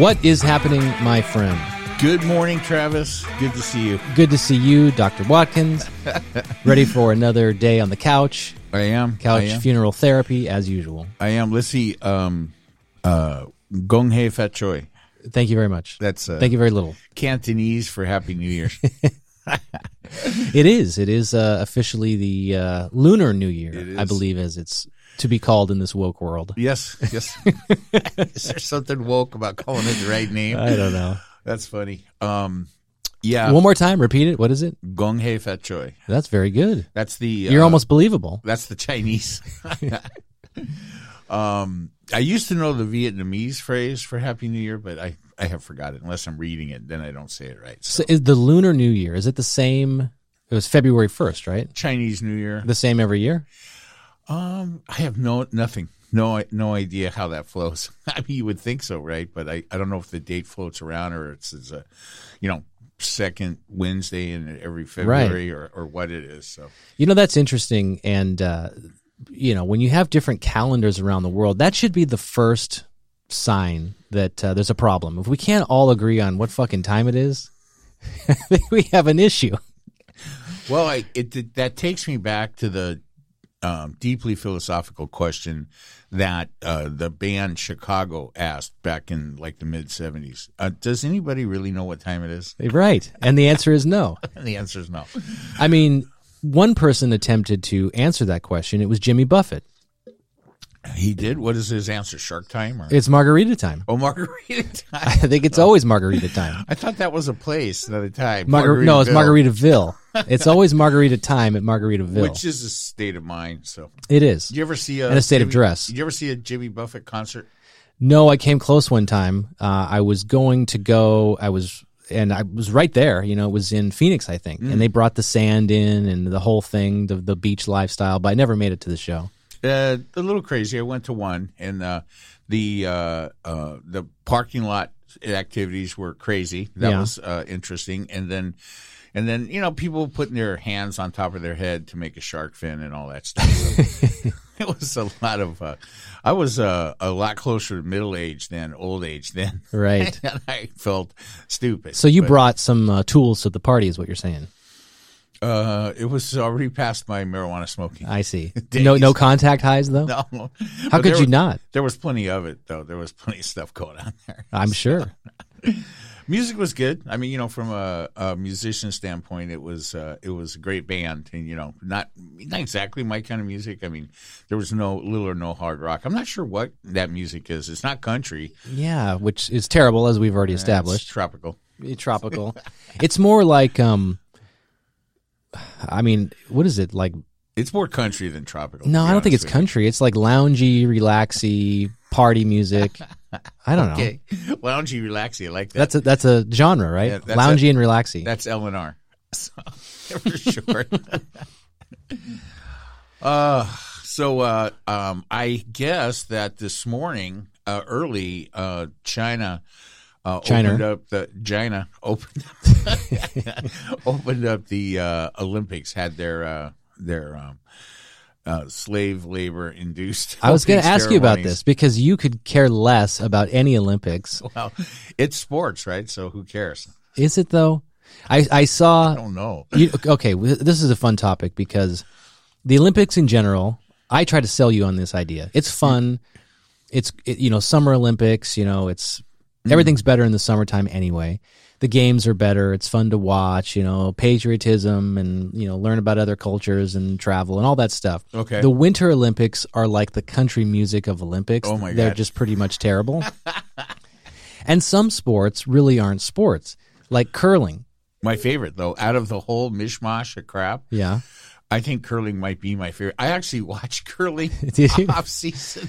What is happening, my friend? Good morning, Travis. Good to see you. Good to see you, Dr. Watkins. Ready for another day on the couch. I am. Couch I am. funeral therapy, as usual. I am. Let's see. Um, uh, Gong Hei Fat Choi. Thank you very much. That's uh, Thank you very little. Cantonese for Happy New Year. It is. It is uh, officially the uh, Lunar New Year, I believe, as it's to be called in this woke world. yes. Yes. Is there something woke about calling it the right name? I don't know. That's funny. Um, yeah. One more time, repeat it. What is it? Gong Hei Fat Choi. That's very good. That's the. You're uh, almost believable. That's the Chinese. um, I used to know the Vietnamese phrase for Happy New Year, but I, I have forgot it. Unless I'm reading it, then I don't say it right. So, So is the Lunar New Year, is it the same? It was February 1st, right? Chinese New Year. The same every year? Um, I have no nothing, no no idea how that flows. I mean, you would think so, right? But I, I don't know if the date floats around or it's, it's a, you know, second Wednesday in every February or, or what it is. So You know, that's interesting. And, uh, you know, when you have different calendars around the world, that should be the first sign that uh, there's a problem. If we can't all agree on what fucking time it is, we have an issue. Well, I, it that takes me back to the um, deeply philosophical question that uh, the band Chicago asked back in like the mid '70s. Uh, does anybody really know what time it is? Right. And the answer is no. The answer is no. I mean, one person attempted to answer that question. It was Jimmy Buffett. He did. What is his answer? Shark Time or It's margarita time. oh margarita time? I think it's always margarita time. I thought that was a place, not a time. Margar- no, it's Margaritaville. It's always margarita time at Margaritaville. which is a state of mind. So, it is. did you ever see a And a state of dress. Did you ever see a Jimmy Buffett concert? No, I came close one time. Uh, I was going to go. I was, and I was right there. You know, it was in Phoenix, I think, and they brought the sand in and the whole thing, the the beach lifestyle. But I never made it to the show. Uh, a little crazy. I went to one, and uh, the uh, uh, the parking lot activities were crazy. That Yeah. was uh, interesting, and then and then you know people putting their hands on top of their head to make a shark fin and all that stuff. So it was a lot of. Uh, I was uh, a lot closer to middle age than old age then. Right. and I felt stupid. So you But, brought some uh, tools to the party, is what you're saying? Uh, it was already past my marijuana smoking. I see. No, no contact highs though. no, How But could there you wa- not? There was plenty of it though. There was plenty of stuff going on there. I'm sure. Music was good. I mean, you know, from a, a musician standpoint, it was uh, it was a great band, and you know, not not exactly my kind of music. I mean, there was no little or no hard rock. I'm not sure what that music is. It's not country. Yeah, which is terrible, as we've already It's established. tropical. tropical. it's more like um. I mean, what is it like? It's more country than tropical. No, I don't think it's country. It's like loungy, relaxy, party music. I don't know. Okay, loungy, relaxy. I like that. That's a that's a genre, right? Yeah, loungy it. and relaxy. That's L and R. So, for sure. uh, so uh, um, I guess that this morning, uh, early, uh, China. Uh, China. opened up the China opened opened up the uh, Olympics had their uh, their um, uh, slave labor induced. I was going to ask you about this because you could care less about any Olympics. Well, it's sports, right? So who cares? Is it though? I I saw. I don't know. You, okay, this is a fun topic because the Olympics in general. I try to sell you on this idea. It's fun. It's it, you know summer Olympics. You know it's Mm-hmm. everything's better in the summertime anyway. The games are better. It's fun to watch. You know patriotism and you know learn about other cultures and travel and all that stuff. Okay. The Winter Olympics are like the country music of Olympics. Oh my They're God. just pretty much terrible. and some sports really aren't sports, like curling. My favorite though, out of the whole mishmash of crap, Yeah. I think curling might be my favorite. I actually watch curling off season.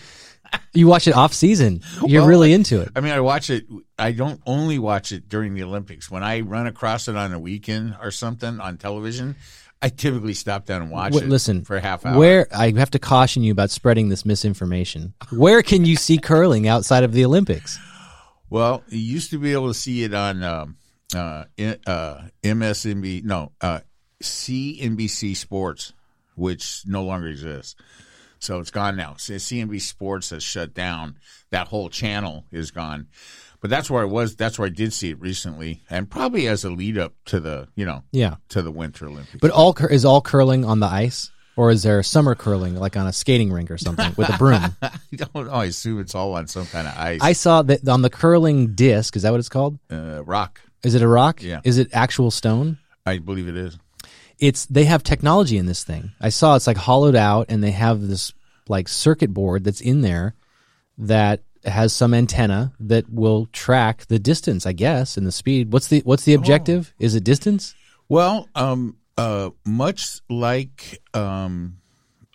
You watch it off season. You're Well, really into it. I mean, I watch it. I don't only watch it during the Olympics. When I run across it on a weekend or something on television, I typically stop down and watch Wait, it. listen, for a half hour. Where I have to caution you about spreading this misinformation. Where can you see curling outside of the Olympics? Well, you used to be able to see it on um, uh, uh, MSNB, no, uh, CNBC Sports, which no longer exists. So it's gone now. CNBC Sports has shut down. That whole channel is gone. but that's where I was. That's where I did see it recently, and probably as a lead up to the you know Yeah. to the Winter Olympics. But all is all curling on the ice, or is there summer curling like on a skating rink or something with a broom? I don't know. I assume it's all on some kind of ice. I saw that on the curling disc. Is that what it's called? uh, rock. Is it a rock? Yeah. Is it actual stone? I believe it is. It's they have technology in this thing. I saw it's like hollowed out, and they have this like circuit board that's in there that has some antenna that will track the distance, I guess, and the speed. What's the what's the objective? Is it distance? Well, um, uh, much like um,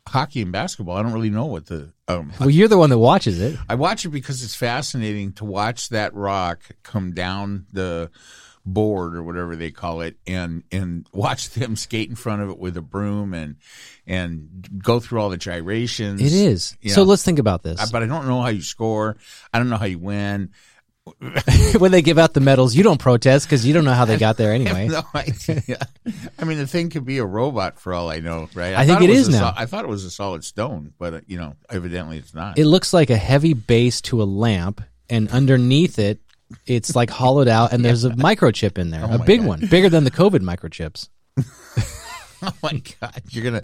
hockey and basketball, I don't really know what the. Um, Well, you're the one that watches it. I watch it because it's fascinating to watch that rock come down the board or whatever they call it, and and watch them skate in front of it with a broom and and go through all the gyrations. It is. You So know. let's think about this. I- but I don't know how you score. I don't know how you win. when they give out the medals, you don't protest because you don't know how they got there anyway. No idea. I mean, the thing could be a robot for all I know, right? I think thought it was is now. sol- I thought it was a solid stone, but uh, you know, evidently it's not. It looks like a heavy base to a lamp, and underneath it, it's like hollowed out, and there's a microchip in there, a Oh my big God. one, bigger than the COVID microchips. oh my god, you're gonna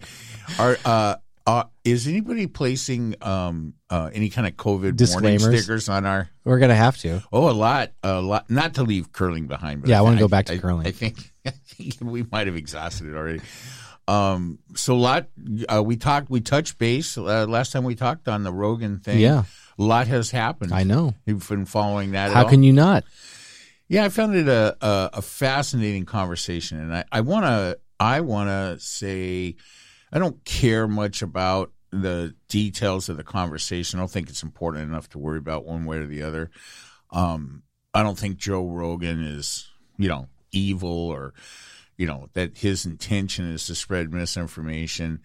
are uh. Uh, is anybody placing um, uh, any kind of COVID warning stickers on our? We're gonna have to. Oh, a lot, a lot. Not to leave curling behind, but Yeah, I wanna go back to I- curling. I think, I think we might have exhausted it already. Um, so a lot. Uh, we talked. We touched base uh, last time we talked on the Rogan thing. Yeah. A lot has happened. I know. You've been following that. at How all? can you not? Yeah, I found it a a, a fascinating conversation, and I, I want to I want to say I don't care much about the details of the conversation. I don't think it's important enough to worry about one way or the other. Um, I don't think Joe Rogan is you know evil or you know that his intention is to spread misinformation.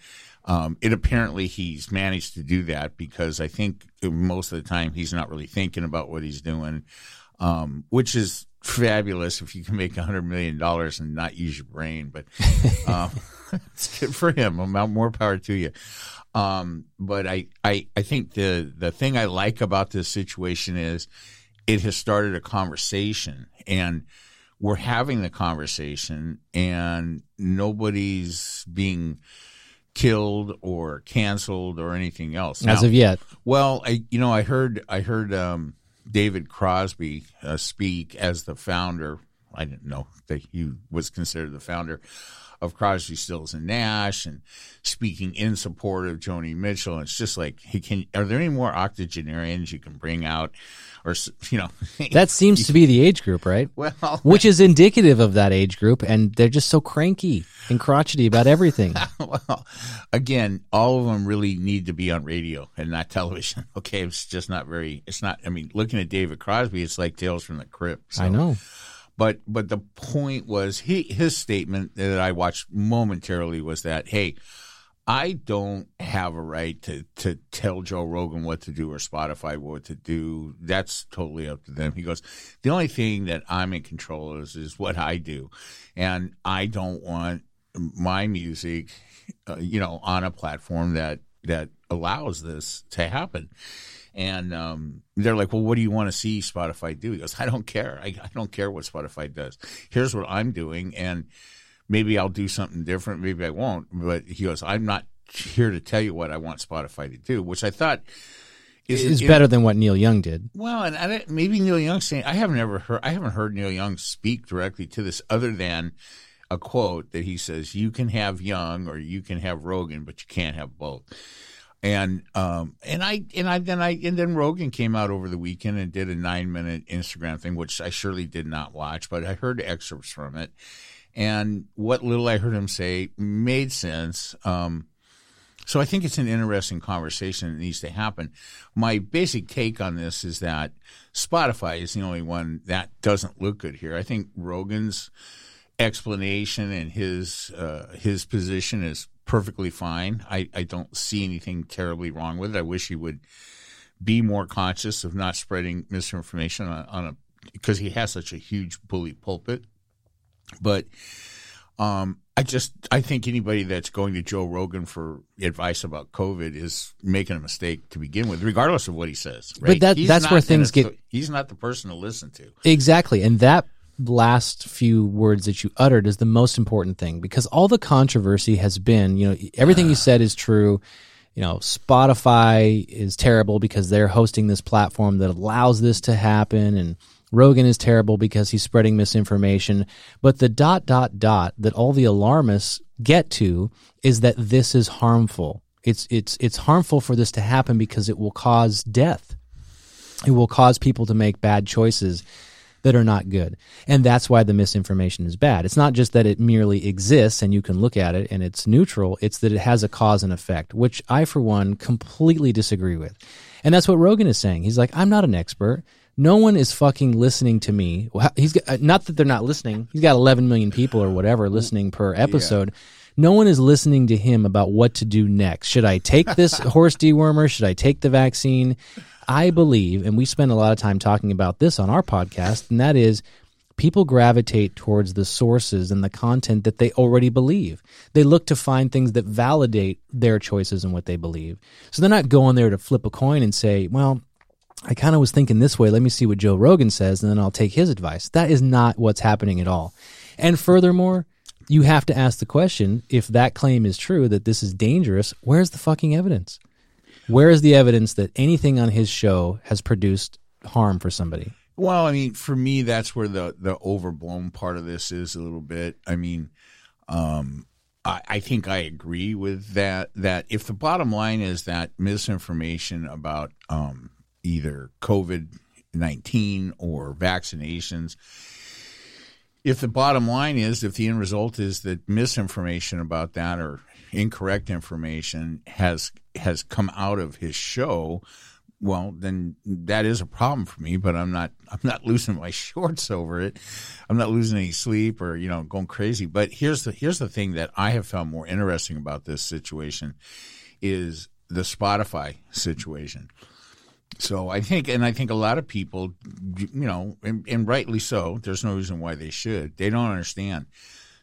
Um, it apparently he's managed to do that because I think most of the time he's not really thinking about what he's doing, um, which is fabulous if you can make a hundred million dollars and not use your brain. But um, it's good for him. Amount more power to you. Um, but I, I, I think the the thing I like about this situation is it has started a conversation and we're having the conversation and nobody's being killed or canceled or anything else. As Now- of yet, well, I you know I heard I heard um, David Crosby uh, speak as the founder. I didn't know that he was considered the founder of Crosby, Stills and Nash, and speaking in support of Joni Mitchell. It's just like he can. Are there any more octogenarians you can bring out, or you know? that seems to be the age group, right? well, Which is indicative of that age group, and they're just so cranky and crotchety about everything. well, again, all of them really need to be on radio and not television. Okay, it's just not very. It's not. I mean, looking at David Crosby, it's like Tales from the Crypt. so- I know. But but the point was he his statement that I watched momentarily was that hey, I don't have a right to to tell Joe Rogan what to do or Spotify what to do. That's totally up to them. He goes, the only thing that I'm in control of is is what I do, and I don't want my music, uh, you know, on a platform that that allows this to happen. And um, they're like, well, what do you want to see Spotify do? He goes, I don't care. I, I don't care what Spotify does. Here's what I'm doing. And maybe I'll do something different. Maybe I won't. But he goes, I'm not here to tell you what I want Spotify to do, which I thought is It's in- better than what Neil Young did. well, and I, maybe Neil Young saying I haven't ever heard I haven't heard Neil Young speak directly to this other than a quote that he says, "You can have Young or you can have Rogan, but you can't have both." And um and I and I then I and then Rogan came out over the weekend and did a nine minute Instagram thing, which I surely did not watch, but I heard excerpts from it. And what little I heard him say made sense. Um, so I think it's an interesting conversation that needs to happen. My basic take on this is that Spotify is the only one that doesn't look good here. I think Rogan's explanation and his uh, his position is perfectly fine. I, I don't see anything terribly wrong with it. I wish he would be more conscious of not spreading misinformation on, on a because he has such a huge bully pulpit. But Um, I just I think anybody that's going to Joe Rogan for advice about COVID is making a mistake to begin with, regardless of what he says. Right? But that- that's where things gonna- get- He's not the person to listen to. Exactly. And that last few words that you uttered is the most important thing because all the controversy has been, you know, everything you said is true. You know, Spotify is terrible because they're hosting this platform that allows this to happen and Rogan is terrible because he's spreading misinformation. But the dot dot dot that all the alarmists get to is that this is harmful. It's it's it's harmful for this to happen because it will cause death. It will cause people to make bad choices that are not good. And that's why the misinformation is bad. It's not just that it merely exists and you can look at it and it's neutral, it's that it has a cause and effect, which I, for one, completely disagree with. And that's what Rogan is saying. He's like, I'm not an expert. No one is fucking listening to me. Well, He's got, uh, not that they're not listening. He's got 11 million people or whatever listening per episode. No one is listening to him about what to do next. Should I take this horse dewormer? Should I take the vaccine? I believe, and we spend a lot of time talking about this on our podcast, and that is people gravitate towards the sources and the content that they already believe. They look to find things that validate their choices and what they believe. So they're not going there to flip a coin and say, well, I kind of was thinking this way. Let me see what Joe Rogan says, and then I'll take his advice. That is not what's happening at all. And furthermore, you have to ask the question if that claim is true that this is dangerous, where's the fucking evidence? Where is the evidence that anything on his show has produced harm for somebody? Well, I mean, for me, that's where the the overblown part of this is a little bit. I mean, um, I, I think I agree with that. That if the bottom line is that misinformation about um, either COVID nineteen or vaccinations, if the bottom line is if the end result is that misinformation about that or incorrect information has has come out of his show well then that is a problem for me but i'm not i'm not losing my shorts over it i'm not losing any sleep or you know going crazy but here's the here's the thing that i have found more interesting about this situation is the spotify situation so I think, and I think a lot of people, you know, and, and rightly so. There's no reason why they should. They don't understand.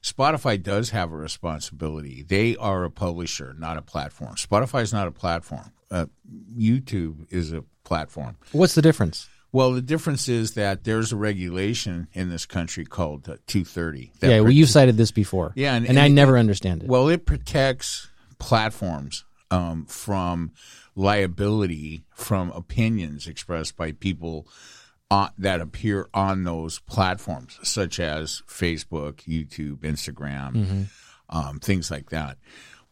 Spotify does have a responsibility. They are a publisher, not a platform. Spotify is not a platform. Uh, YouTube is a platform. What's the difference? Well, the difference is that there's a regulation in this country called uh, 230. that Yeah, well, you've cited this before. Yeah, and- and, I and- never understand it. well, it protects platforms um, from liability from opinions expressed by people uh, that appear on those platforms, such as Facebook, YouTube, Instagram, um, things like that.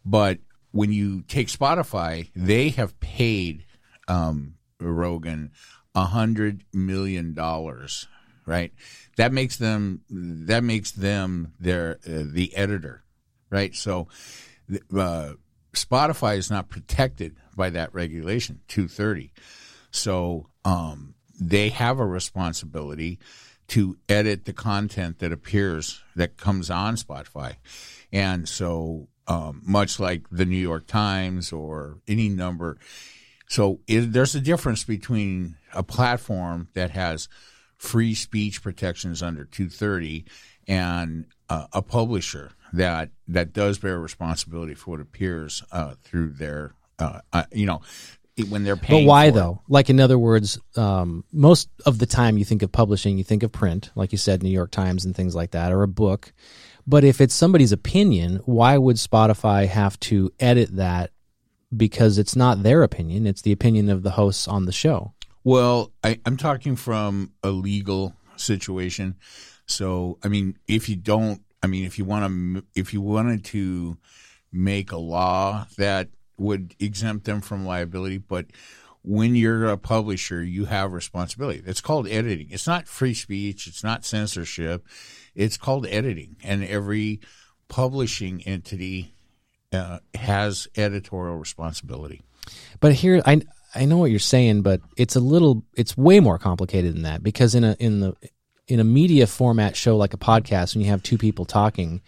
But when you take Spotify, they have paid um, Rogan a hundred million dollars, right? That makes them that makes them their uh, the editor, right? So uh, Spotify is not protected by that regulation 230. So um, they have a responsibility to edit the content that appears that comes on Spotify. And so um, much like the New York Times or any number so it, there's a difference between a platform that has free speech protections under 230 and uh, a publisher that that does bear responsibility for what appears uh, through their uh, uh, you know when they're paying. But why for it. though? Like in other words, um, most of the time you think of publishing, you think of print, like you said, New York Times and things like that, or a book. But if it's somebody's opinion, why would Spotify have to edit that? Because it's not their opinion; it's the opinion of the hosts on the show. Well, I, I'm talking from a legal situation. So, I mean, if you don't, I mean, if you want to, if you wanted to make a law that would exempt them from liability, but when you're a publisher, you have responsibility. It's called editing. It's not free speech. It's not censorship. It's called editing. And every publishing entity uh, has editorial responsibility. But here, I I know what you're saying, but it's a little, it's way more complicated than that because in a in the in a media format show like a podcast, when you have two people talking,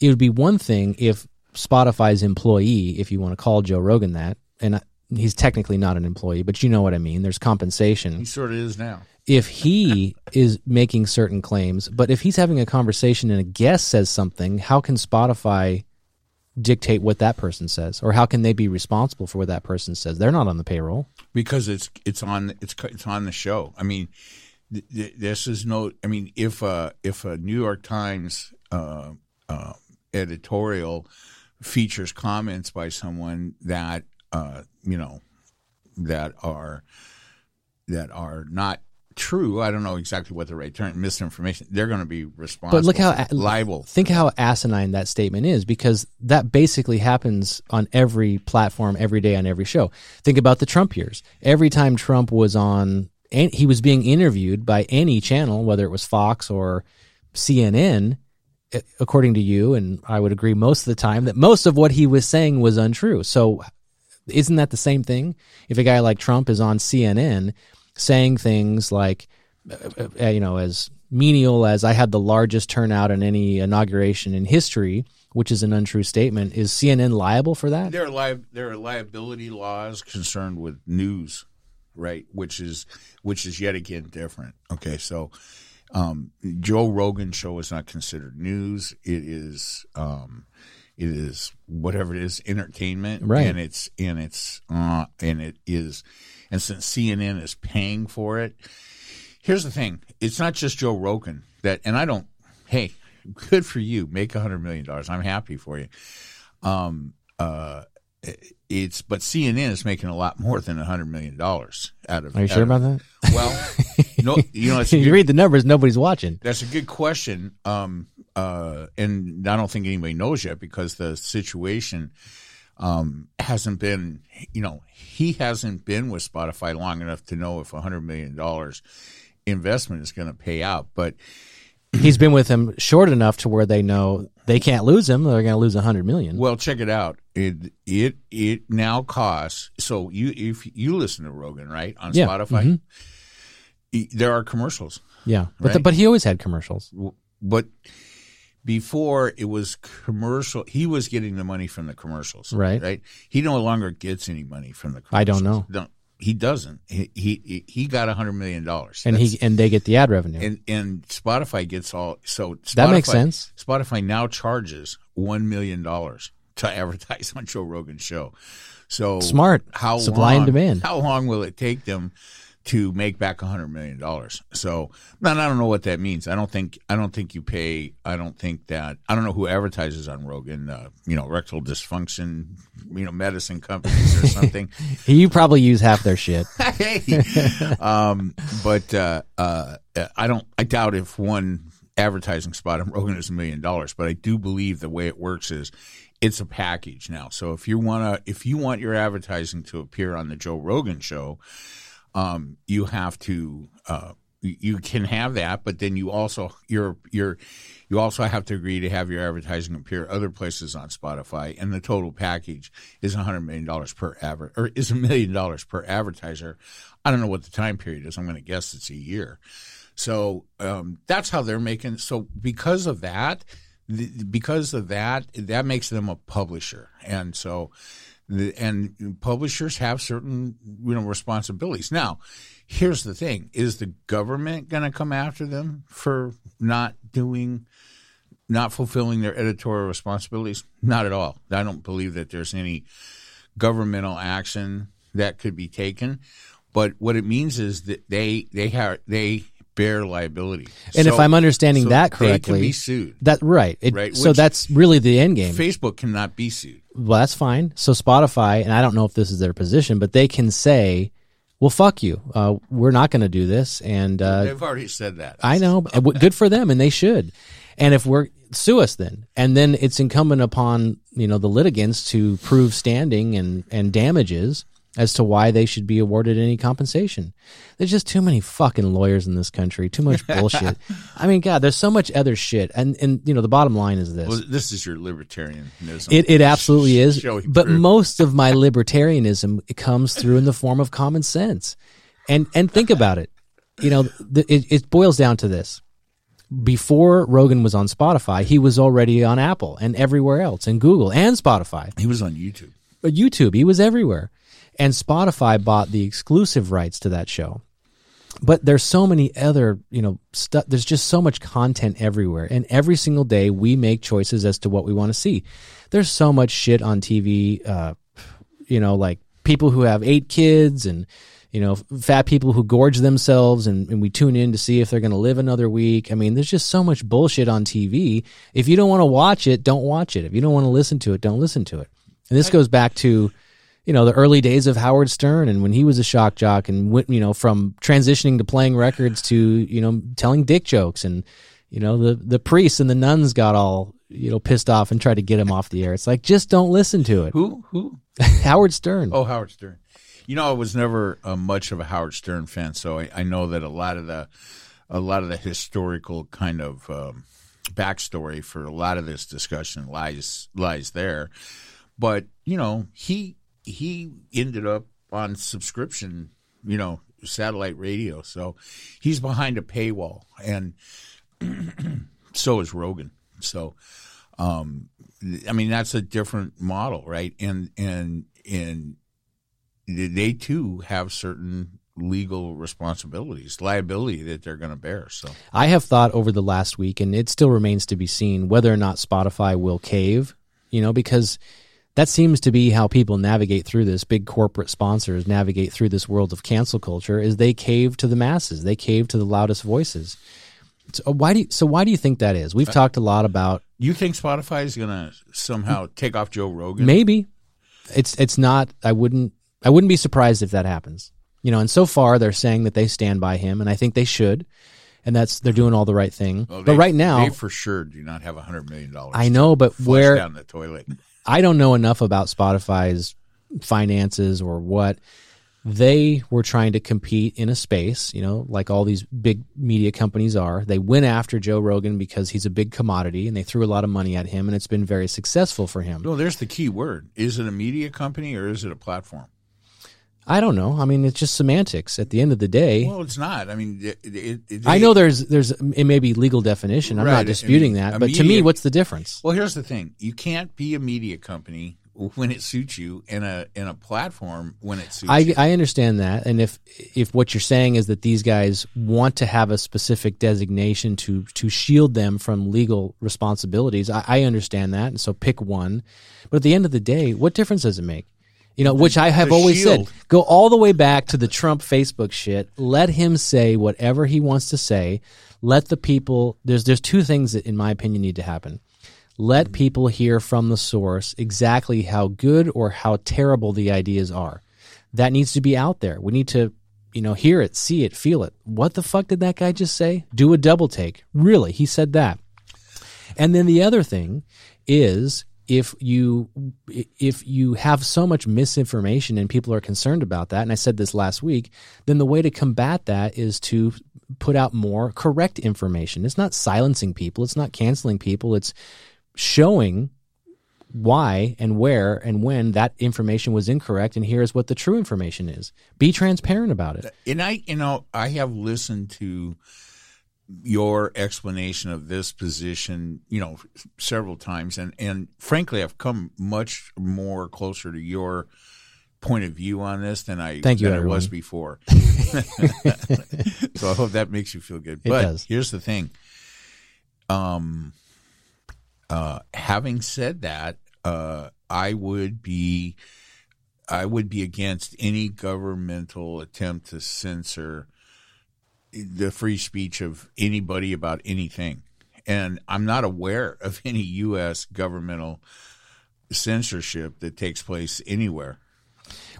it would be one thing if Spotify's employee, if you want to call Joe Rogan that, and I, he's technically not an employee, but you know what I mean. There's compensation. He sort of is now. if he is making certain claims, but if he's having a conversation and a guest says something, how can Spotify dictate what that person says, or how can they be responsible for what that person says? They're not on the payroll. because it's it's on it's it's on the show. I mean, th- th- this is no. I mean, if a if a New York Times uh, uh, editorial features comments by someone that uh, you know that are that are not true, I don't know exactly what the right term misinformation. They're going to be responsible. But look how liable. Think how asinine that statement is because that basically happens on every platform every day on every show. Think about the Trump years. Every time Trump was on and he was being interviewed by any channel whether it was Fox or CNN according to you and I would agree most of the time that most of what he was saying was untrue. So isn't that the same thing? If a guy like Trump is on CNN saying things like, uh, uh, you know, as menial as I had the largest turnout in any inauguration in history, which is an untrue statement, is CNN liable for that? There are li- there are liability laws concerned with news, right? Which is which is yet again different. Okay, so um, Joe Rogan show is not considered news. It is um, it is whatever it is, entertainment, Right. And it's and it's uh, and it is, and since CNN is paying for it, here's the thing: it's not just Joe Rogan that, and I don't. Hey, good for you. Make a hundred million dollars. I'm happy for you. Um, uh, it's but CNN is making a lot more than a hundred million dollars out of. Are you sure of- about that? Well, no, you know, you good, read the numbers, nobody's watching. that's a good question. Um, uh, and I don't think anybody knows yet because the situation um, hasn't been, you know, he hasn't been with Spotify long enough to know if a hundred million dollars investment is going to pay out. But He's been with him short enough to where they know they can't lose him. They're going to lose a hundred million. well, check it out. It it it now costs. So you if you listen to Rogan right on Yeah, Spotify, e- there are commercials. Yeah, but the, but he always had commercials. but before it was commercial he was getting the money from the commercials Right. right he no longer gets any money from the commercials I don't know. no, he doesn't he he, he got a hundred million dollars And he and they get the ad revenue. and and spotify gets all so Spotify, That makes sense. spotify now charges one million dollars to advertise on joe rogan's show so Smart. how Supply long, and demand. How long will it take them to make back a hundred million dollars? So, and I don't know what that means. I don't think I don't think you pay. I don't think that I don't know who advertises on Rogan. Uh, you know, rectal dysfunction. You know, medicine companies or something. You probably use half their shit. hey, um, but uh, uh, I don't. I doubt if one advertising spot on Rogan is a million dollars. But I do believe the way it works is it's a package now. So if you want to, if you want your advertising to appear on the Joe Rogan show, um, you have to. Uh, you- can have that, but then you also you're you're you also have to agree to have your advertising appear other places on Spotify, and the total package is a hundred million dollars per adver- or is a million dollars per advertiser. I don't know what the time period is. I'm going to guess it's a year. So um, that's how they're making. So because of that, because of that, that makes them a publisher, and so and publishers have certain you know responsibilities. Now, here's the thing: is the government going to come after them for not doing? Not fulfilling their editorial responsibilities? Not at all. I don't believe that there's any governmental action that could be taken. But what it means is that they they have they bear liability. And if I'm understanding so that they can correctly, be sued. that right. It, Right, So which- that's really the end game. Facebook cannot be sued. Well, that's fine. So Spotify, and I don't know if this is their position, but they can say, "Well, fuck you. Uh, we're not going to do this." And uh, They've already said that. I know, good for them, and they should. And if we're sue us, then, and then it's incumbent upon you know the litigants to prove standing and and damages as to why they should be awarded any compensation. There's just too many fucking lawyers in this country. Too much bullshit. I mean, God, there's so much other shit. And and you know the bottom line is this. Well, this is your libertarianism. It, it absolutely is. But most of my libertarianism it comes through in the form of common sense. And and think about it. You know, the, it, it boils down to this. Before Rogan was on Spotify, he was already on Apple and everywhere else, and Google and Spotify. he was on YouTube. But YouTube, he was everywhere. And Spotify bought the exclusive rights to that show. but there's so many other you know stuff there's just so much content everywhere. And every single day we make choices as to what we want to see. There's so much shit on tv uh, you know like people who have eight kids and you know fat people who gorge themselves and, and we tune in to see if they're going to live another week. I mean there's just so much bullshit on tv if you don't want to watch it don't watch it. If you don't want to listen to it don't listen to it. And this goes back to you know the early days of Howard Stern and when he was a shock jock and went you know from transitioning to playing records to you know telling dick jokes and you know the the priests and the nuns got all you know pissed off and tried to get him off the air. It's like just don't listen to it. Who? Who? Howard Stern. Oh, Howard Stern. You know, I was never uh, much of a Howard Stern fan, so I, I, know that a lot of the a lot of the historical kind of um, backstory for a lot of this discussion lies lies there. But you know, he he ended up on subscription, you know, satellite radio. So he's behind a paywall, and so is Rogan. So, um, I mean, that's a different model, right? And and and they too have certain legal responsibilities, liability that they're going to bear. So I have thought over the last week, and it still remains to be seen whether or not Spotify will cave. You know, because that seems to be how people navigate through this. Big corporate sponsors navigate through this world of cancel culture. Is they cave to the masses. They cave to the loudest voices. So why do you, so why do you think that is? We've uh, talked a lot about. You think Spotify is going to somehow take off Joe Rogan? Maybe. It's it's not. I wouldn't. I wouldn't be surprised if that happens. You know, and so far they're saying that they stand by him, and I think they should and that's they're doing all the right thing. Well, they, but right now, they for sure do not have a hundred million dollars. I know, but where down the toilet. I don't know enough about Spotify's finances or what they were trying to compete in a space, you know, like all these big media companies are. They went after Joe Rogan because he's a big commodity and they threw a lot of money at him and it's been very successful for him. No, there's the key word. Is it a media company or is it a platform? I don't know. I mean, it's just semantics. At the end of the day, well, it's not. I mean, it, it, it, I know there's there's it may be legal definition. I'm right. not disputing mean, that, but media, to me, what's the difference? Well, here's the thing: you can't be a media company when it suits you, and a in a platform when it suits I, you. I understand that, and if if what you're saying is that these guys want to have a specific designation to to shield them from legal responsibilities, I, I understand that, and so pick one. But at the end of the day, what difference does it make? You know, which I have always shield. said, go all the way back to the Trump Facebook shit. Let him say whatever he wants to say. Let the people there's there's two things that in my opinion need to happen. Let people hear from the source exactly how good or how terrible the ideas are. That needs to be out there. We need to, you know, hear it, see it, feel it. What the fuck did that guy just say? Do a double take. Really? He said that. And then the other thing is if you if you have so much misinformation and people are concerned about that and i said this last week then the way to combat that is to put out more correct information. It's not silencing people. It's not canceling people. It's showing why and where and when that information was incorrect and here's what the true information is. Be transparent about it. And i you know i have listened to your explanation of this position, you know, several times, and and frankly, I've come much more closer to your point of view on this than I Thank you, than I was before. so I hope that makes you feel good. It but does. here's the thing. Um, uh, having said that, uh, I would be, I would be against any governmental attempt to censor the free speech of anybody about anything. And I'm not aware of any U.S. governmental censorship that takes place anywhere.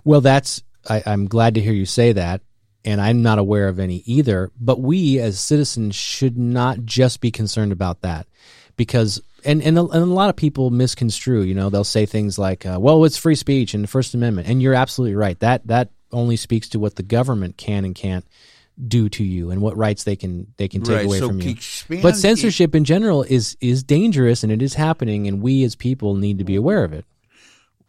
Well, that's, I, I'm glad to hear you say that. And I'm not aware of any either. But we as citizens should not just be concerned about that because and, and, a, and a lot of people misconstrue. You know, they'll say things like, uh, "Well, it's free speech and the First Amendment," and you're absolutely right. That that only speaks to what the government can and can't do to you and what rights they can they can take right, away so from you. But censorship in general is is dangerous and it is happening and we as people need to be aware of it.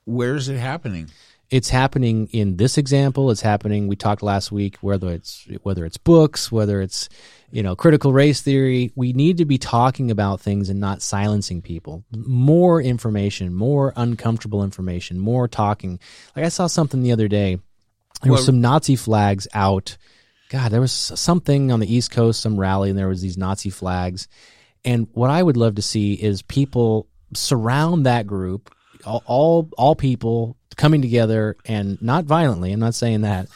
Where is it happening? It's happening in this example. It's happening. We talked last week whether it's whether it's books, whether it's you know critical race theory. We need to be talking about things and not silencing people. More information, more uncomfortable information, more talking. Like I saw something the other day. There well, were some Nazi flags out God, there was something on the East Coast, some rally, and there was these Nazi flags. And what I would love to see is people surround that group, all all, all people coming together and not violently. I'm not saying that,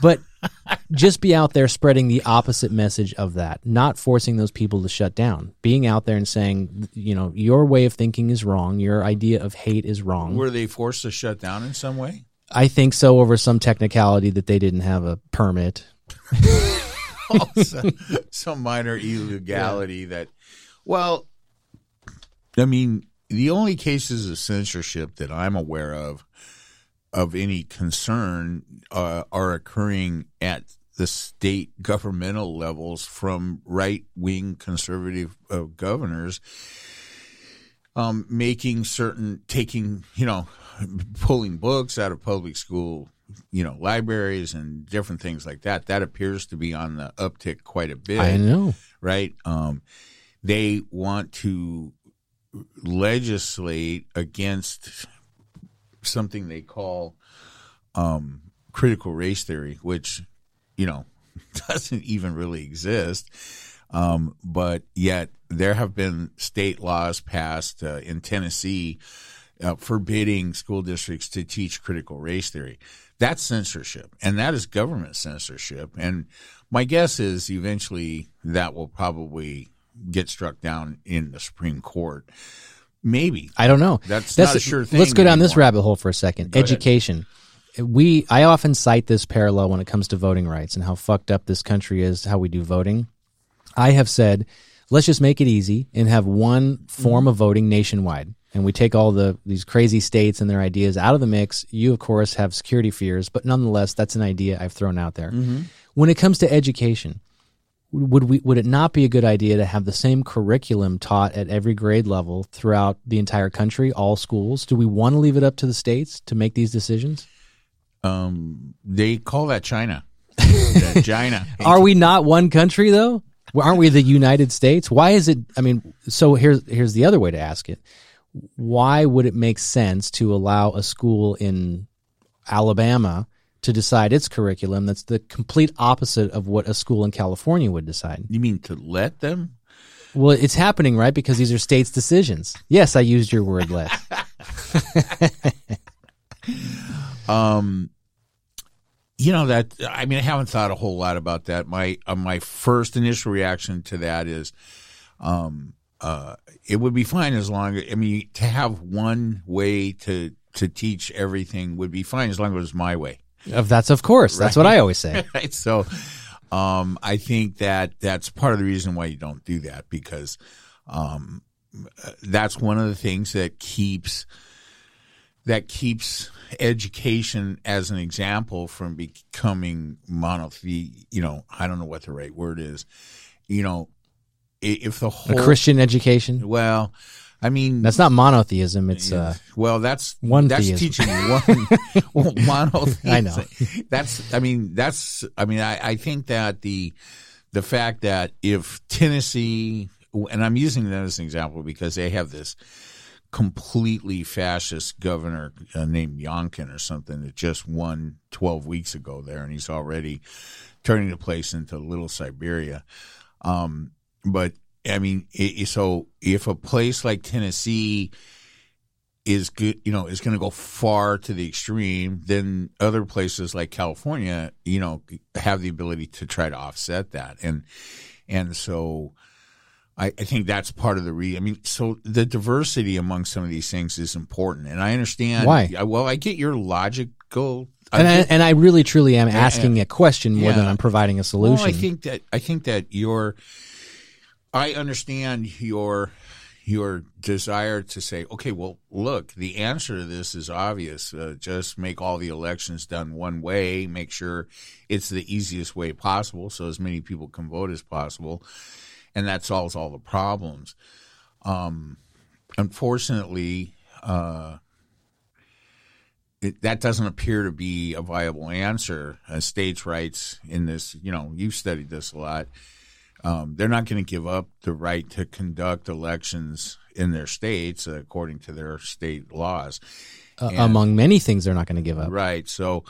but just be out there spreading the opposite message of that, not forcing those people to shut down. Being out there and saying, you know, your way of thinking is wrong. Your idea of hate is wrong. Were they forced to shut down in some way? I think so over some technicality that they didn't have a permit. some, some minor illegality that, well, I mean, the only cases of censorship that I'm aware of of any concern uh, are occurring at the state governmental levels from right wing conservative uh, governors um, making certain, taking, you know, pulling books out of public school, you know, libraries and different things like that. That appears to be on the uptick quite a bit. I know. Right? Um, they want to legislate against something they call um, critical race theory, which, you know, doesn't even really exist. Um, but yet there have been state laws passed uh, in Tennessee uh, forbidding school districts to teach critical race theory. That's censorship, and that is government censorship. And my guess is eventually that will probably get struck down in the Supreme Court. Maybe I don't know. That's, That's not a sure thing. Let's go down this rabbit hole for a second. Go ahead. Education. We I often cite this parallel when it comes to voting rights and how fucked up this country is, how we do voting. I have said, let's just make it easy and have one form mm-hmm. of voting nationwide. And we take all the these crazy states and their ideas out of the mix. You, of course, have security fears, but nonetheless, that's an idea I've thrown out there. When it comes to education, would we would it not be a good idea to have the same curriculum taught at every grade level throughout the entire country, all schools? Do we want to leave it up to the states to make these decisions? Um, they call that China. That China. Are we not one country though? Aren't we the United States? Why is it? I mean, so here's here's the other way to ask it. Why would it make sense to allow a school in Alabama to decide its curriculum that's the complete opposite of what a school in California would decide? You mean to let them? Well, it's happening, right? Because these are states' decisions. Yes, I used your word, Les. Um, you know that I mean I haven't thought a whole lot about that. My uh, my first initial reaction to that is, um, uh, it would be fine as long. I mean, to have one way to to teach everything would be fine as long as it was my way. Of that's of course. That's what I always say. right? So, um, I think that that's part of the reason why you don't do that because, um, that's one of the things that keeps that keeps education as an example from becoming monothe you know i don't know what the right word is you know if the A whole Christian education. well i mean That's not monotheism. It's uh, well, that's One That's theism. teaching one well, monotheism. I know. That's. I mean, that's. I mean, I, I think that the the fact that if Tennessee, and I'm using that as an example because they have this completely fascist governor uh, named Yonkin or something that just won 12 weeks ago there, and he's already turning the place into Little Siberia. Um, but I mean, i so if a place like Tennessee is good, you know, is going to go far to the extreme, then other places like California, you know, have the ability to try to offset that, and and so. I, I think that's part of the re. I mean, so the diversity among some of these things is important, and I understand Why? Well, I get your logical. And I, and I really truly am asking a question more than I'm providing a solution. well, I think that I think that your I understand your your desire to say, okay, well, look, the answer to this is obvious. Uh, just make all the elections done one way. Make sure it's the easiest way possible, so as many people can vote as possible, and that solves all the problems. Um, unfortunately, uh, it, that doesn't appear to be a viable answer. Uh, states' rights in this, you know, you've studied this a lot. Um, they're not going to give up the right to conduct elections in their states uh, according to their state laws. Uh, among many things, they're not going to give up. Right. So,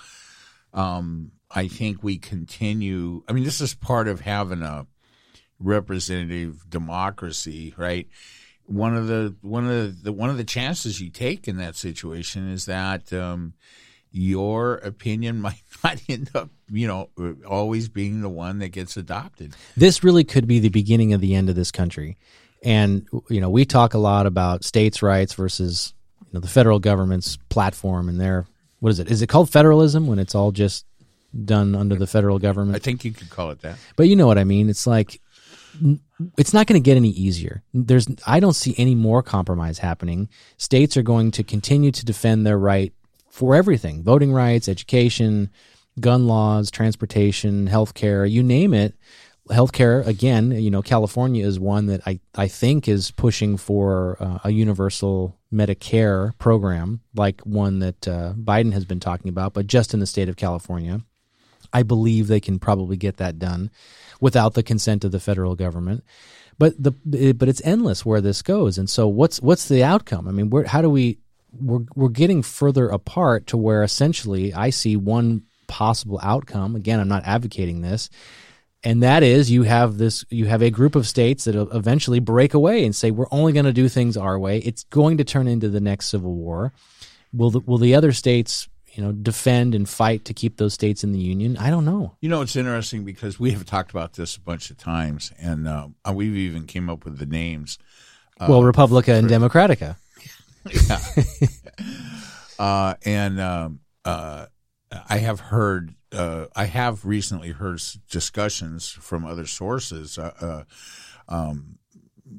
um, I think we continue. I mean, this is part of having a representative democracy, right? One of the one of the one of the chances you take in that situation is that um, your opinion might not end up, you know, always being the one that gets adopted. This really could be the beginning of the end of this country. And you know, we talk a lot about states' rights versus you know the federal government's platform and their what is it? Is it called federalism when it's all just done under the federal government? I think you could call it that. But you know what I mean? It's like it's not going to get any easier. There's I don't see any more compromise happening. States are going to continue to defend their right for everything: voting rights, education, gun laws, transportation, healthcare, you name it. Healthcare again, you know, California is one that I, I think is pushing for uh, a universal Medicare program, like one that uh, Biden has been talking about, but just in the state of California. I believe they can probably get that done without the consent of the federal government. But the but it's endless where this goes. And so what's what's the outcome? I mean, where how do we we're we're getting further apart to where essentially I see one possible outcome. Again, I'm not advocating this. And that is you have this you have a group of states that eventually break away and say we're only going to do things our way. It's going to turn into the next civil war. Will the, will the other states you know defend and fight to keep those states in the union? I don't know. You know, it's interesting because we have talked about this a bunch of times, and uh, we've even came up with the names. Uh, well, Republica and Democratica. Yeah. uh, and um, uh, I have heard, uh, I have recently heard discussions from other sources. Uh, um,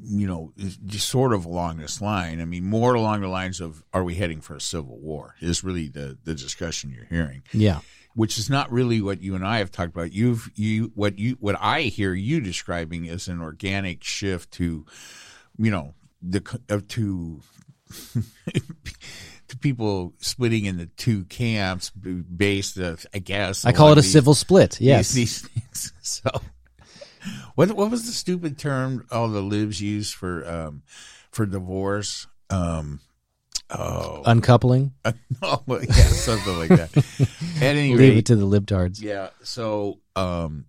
you know, just sort of along this line. I mean, more along the lines of "Are we heading for a civil war?" is really the the discussion you're hearing. Yeah, which is not really what you and I have talked about. You've you what you what I hear you describing is an organic shift to, you know, the uh, to. people splitting into two camps based, uh, I guess. I call it a these, civil split. Yes, these, these things. So, what what was the stupid term all the libs use for um, for divorce? Um, oh, uncoupling. Uh, no, yeah, something like that. At any Leave rate, it to the libtards. Yeah. So, um,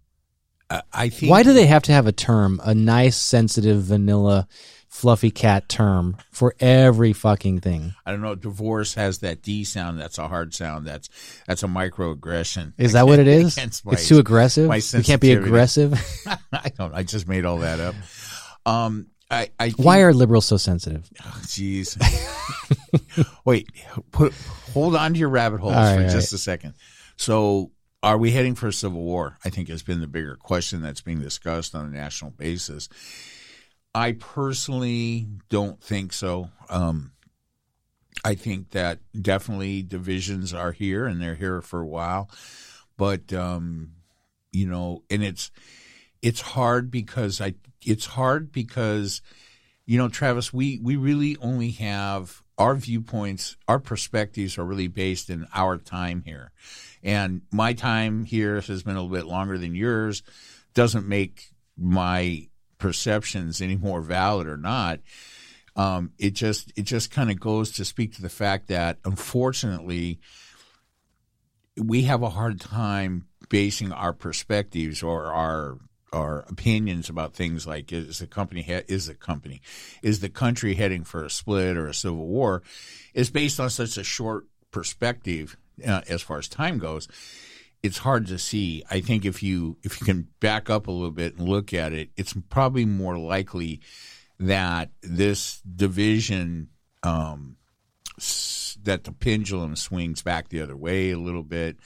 I think. Why do they have to have a term, a nice, sensitive, vanilla? fluffy cat term for every fucking thing. I don't know. Divorce has that D sound. That's a hard sound. That's that's a microaggression. Is that what it is? My, it's too aggressive. You can't be aggressive. I don't. I just made all that up. Um, I, I think, why are liberals so sensitive? Jeez. Oh, Wait. Put hold on to your rabbit holes right, for right. just a second. So. Are we heading for a civil war? I think has been the bigger question that's being discussed on a national basis I personally don't think so. Um, I think that definitely divisions are here and they're here for a while, but um, you know, and it's it's hard because I it's hard because you know, Travis, we we really only have our viewpoints, our perspectives are really based in our time here, and my time here has been a little bit longer than yours. Doesn't make my perceptions any more valid or not. Um, it just it just kind of goes to speak to the fact that unfortunately we have a hard time basing our perspectives or our our opinions about things like is the company is the company is the country heading for a split or a civil war is based on such a short perspective uh, as far as time goes it's hard to see. I think if you if you can back up a little bit and look at it, it's probably more likely that this division um, that the pendulum swings back the other way a little bit,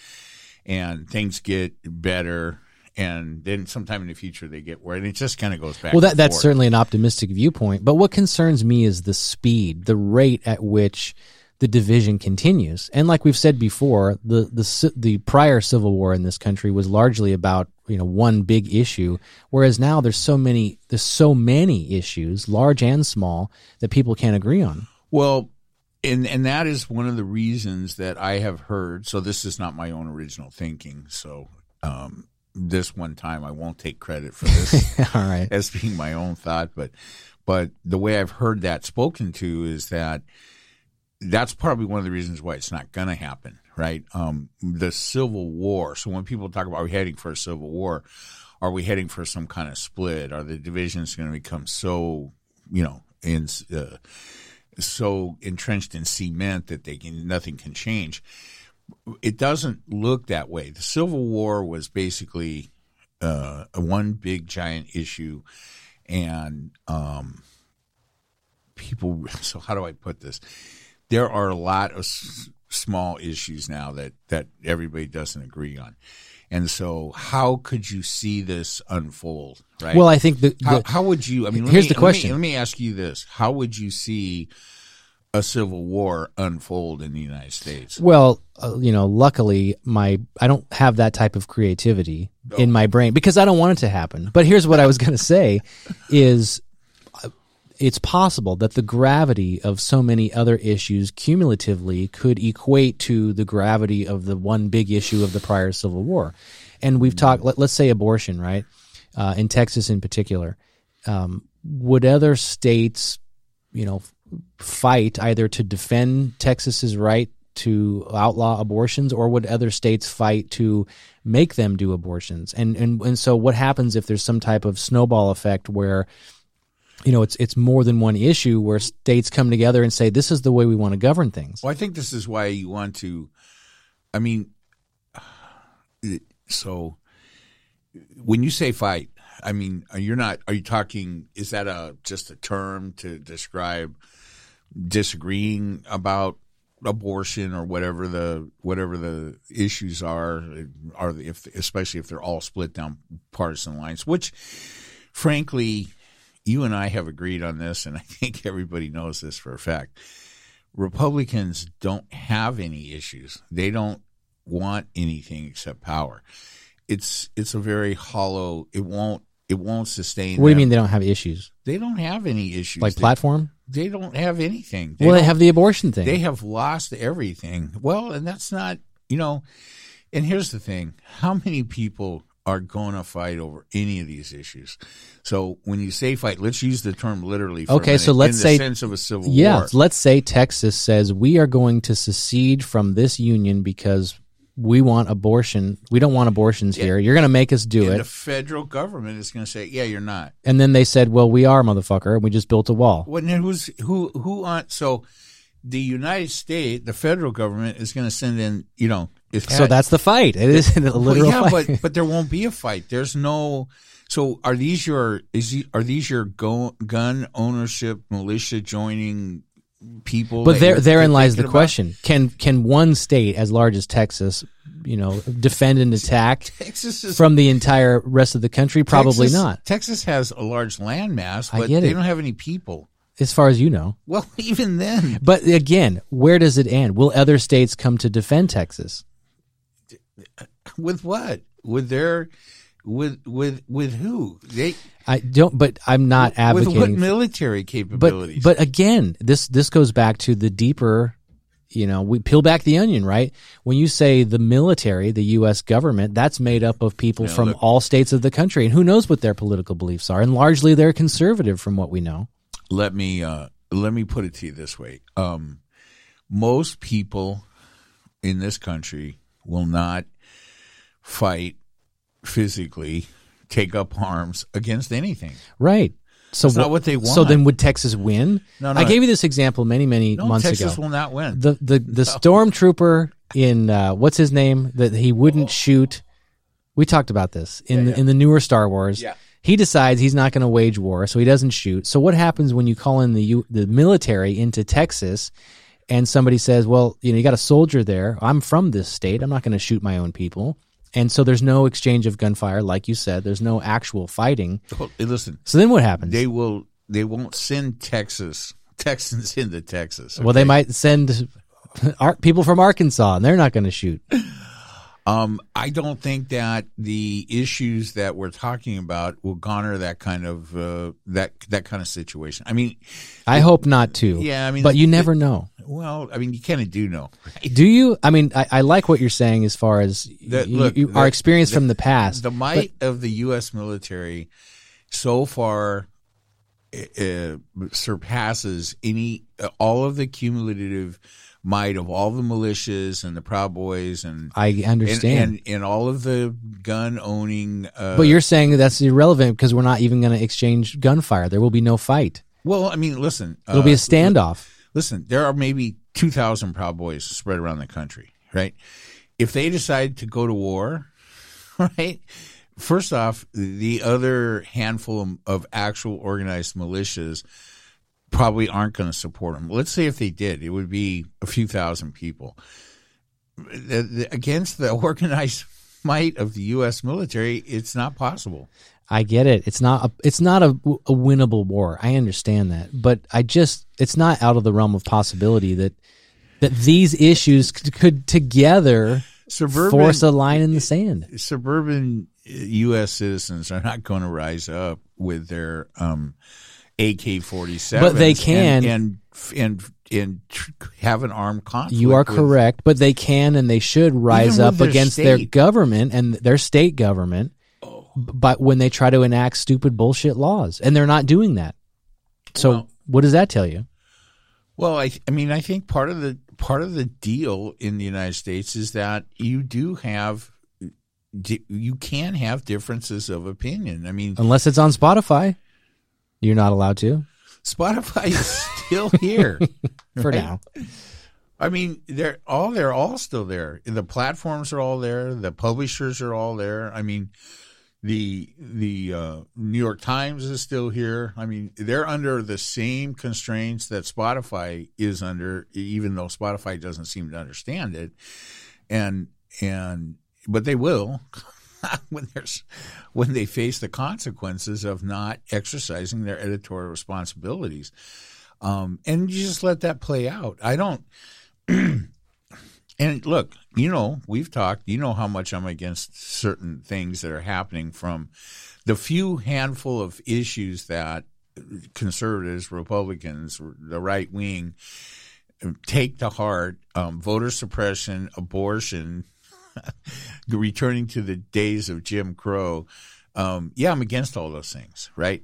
and things get better. And then sometime in the future they get worse, and it just kind of goes back. Well, that, that's forth. certainly an optimistic viewpoint. But what concerns me is the speed, the rate at which the division continues. And like we've said before, the the the prior civil war in this country was largely about you know one big issue, whereas now there's so many there's so many issues, large and small, that people can't agree on. Well, and and that is one of the reasons that I have heard. So this is not my own original thinking. So um, this one time I won't take credit for this. All right, as being my own thought, but but the way I've heard that spoken to is that that's probably one of the reasons why it's not going to happen, right? Um, the Civil War. So when people talk about are we heading for a Civil War, are we heading for some kind of split? Are the divisions going to become so, you know, in, uh, so entrenched in cement that they can nothing can change? It doesn't look that way. The Civil War was basically uh, one big giant issue, and um, people. So how do I put this? There are a lot of s- small issues now that that everybody doesn't agree on, and so how could you see this unfold? Right. Well, I think the, the how, how would you? I mean, Here's me- the let me- question. Let me, ask you this: How would you see a civil war unfold in the United States? Well, uh, you know, luckily my I don't have that type of creativity in my brain because I don't want it to happen. But here's what I was going to say is it's possible that the gravity of so many other issues cumulatively could equate to the gravity of the one big issue of the prior Civil War. And we've talked, let, let's say abortion, right? Uh, in Texas in particular. Um, would other states, you know, fight either to defend Texas's right to outlaw abortions or would other states fight to make them do abortions and and and so what happens if there's some type of snowball effect where you know it's it's more than one issue where states come together and say this is the way we want to govern things Well, I think this is why you want to. I mean, so when you say fight, I mean, you're you not? Are you talking? Is that a just a term to describe disagreeing about abortion or whatever the whatever the issues are? Are if especially if they're all split down partisan lines, which, frankly, you and I have agreed on this, and I think everybody knows this for a fact. Republicans don't have any issues. They don't want anything except power. It's it's a very hollow. It won't it won't sustain. what do you them. mean they don't have issues They don't have any issues. like they, platform They don't have anything. well they have the abortion thing They have lost everything. Well, and that's not you know. And here's the thing: how many people are going to fight over any of these issues? So when you say fight, let's use the term literally. For Okay, minute, so let's in say- the sense of a civil yeah war. let's say texas says we are going to secede from this union because we want abortion we don't want abortions here you're going to make us do And it the federal government is going to say, "Yeah, you're not." and then they said well we are motherfucker and we just built a wall Well, who's who? Who on? So the United States, the federal government is going to send in. You know, if So that's the fight. It is a Well, literal yeah, fight. but but there won't be a fight. There's no. So are these your is are these your go, gun ownership militia joining people? But there therein lies the about? question: Can can one state as large as Texas, you know, defend and attack Texas is from the entire rest of the country? Probably Texas- not, Texas has a large landmass, but they don't have any people. as far as you know. Well, even then, But again, where does it end? Will other states come to defend Texas? With what? With their with with with who? They I don't. But I'm not with advocating. With what military but capabilities? but again, this this goes back to the deeper. You know, we peel back the onion, right? When you say the military, the U.S. government, that's made up of people from look- all states of the country, and who knows what their political beliefs are, and largely they're conservative, from what we know. let me uh, let me put it to you this way: um, most people in this country will not fight physically, take up arms against anything. Right. So That's not what they want. So then, would Texas win? No, no. I gave you this example many, many No, months Texas ago. Texas will not win. the the the stormtrooper in uh, what's his name that he wouldn't shoot. We talked about this in the, in the newer Star Wars. Yeah. He decides he's not going to wage war, so he doesn't shoot. So what happens when you call in the U, the military into Texas, and somebody says, "Well, you know, you got a soldier there. I'm from this state. I'm not going to shoot my own people." And so there's no exchange of gunfire, like you said. There's no actual fighting. Well, listen, So then what happens? they will. They won't send Texas Texans into Texas. well, they might send people from Arkansas, and they're not going to shoot. Um, I don't think that the issues that we're talking about will garner that kind of uh, that that kind of situation. I mean, I hope not to. Yeah, I mean, but you the- never know. well, I mean, you kind of do know. Do you? I mean, I, I like what you're saying as far as That- you- look, you- our experience from the past. The might of the U.S. military so far uh, surpasses any uh, all of the cumulative might of all the militias and the Proud Boys and I understand. and, and all of the gun owning. Uh, but you're saying that's irrelevant because we're not even going to exchange gunfire. There will be no fight. well, I mean, listen, It'll be a uh, standoff. listen, there are maybe 2,000 Proud Boys spread around the country, right? If they decide to go to war, right? First off, the other handful of, of actual organized militias probably aren't going to support them. Let's say if they did, it would be a few thousand people. The- the- Against the organized might of the U.S. military, it's not possible. I get it. It's not a, it's not a, a winnable war. I understand that, but I just it's not out of the realm of possibility that that these issues could, could together Suburban force a line in the sand. suburban U.S. citizens are not going to rise up with their um, AK forty seven, But they can. and and and, and tr- have an armed conflict. You are with- correct, but they can and they should rise up their against their government and their state government. Oh. But when they try to enact stupid bullshit laws, and they're not doing that. So Well- what does that tell you? Well, I I mean I think part of the part of the deal in the United States is that you do have you can have differences of opinion. I mean, Unless it's on Spotify, you're not allowed to Spotify is still here for right? now. I mean, they're all they're all still there. The platforms are all there. The publishers are all there. I mean, the the uh, New York Times is still here. I mean, they're under the same constraints that Spotify is under, even though Spotify doesn't seem to understand it. And and but they will when there's when they face the consequences of not exercising their editorial responsibilities. Um, and you just let that play out. I don't. and look, you know, we've talked. You know how much I'm against certain things that are happening from the few handful of issues that conservatives, Republicans, the right wing take to heart: um, voter suppression, abortion, returning to the days of Jim Crow. Um, yeah, I'm against all those things, right?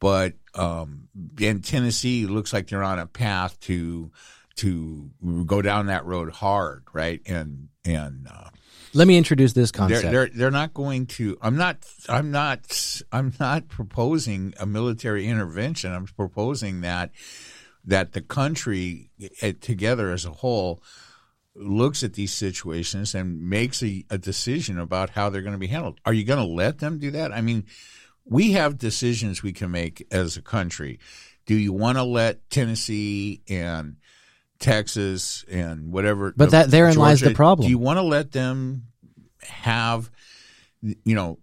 But um, and Tennessee looks like they're on a path to to go down that road hard, right? And and uh, Let me introduce this they're concept. they're they're not going to. I'm not. I'm not. I'm not proposing a military intervention. I'm proposing that that the country eh, together as a whole looks at these situations and makes a, a decision about how they're going to be handled. Are you going to let them do that? I mean, we have decisions we can make as a country. Do you want to let Tennessee and Texas and whatever? But that- therein lies the problem. Do you want to let them have, you know,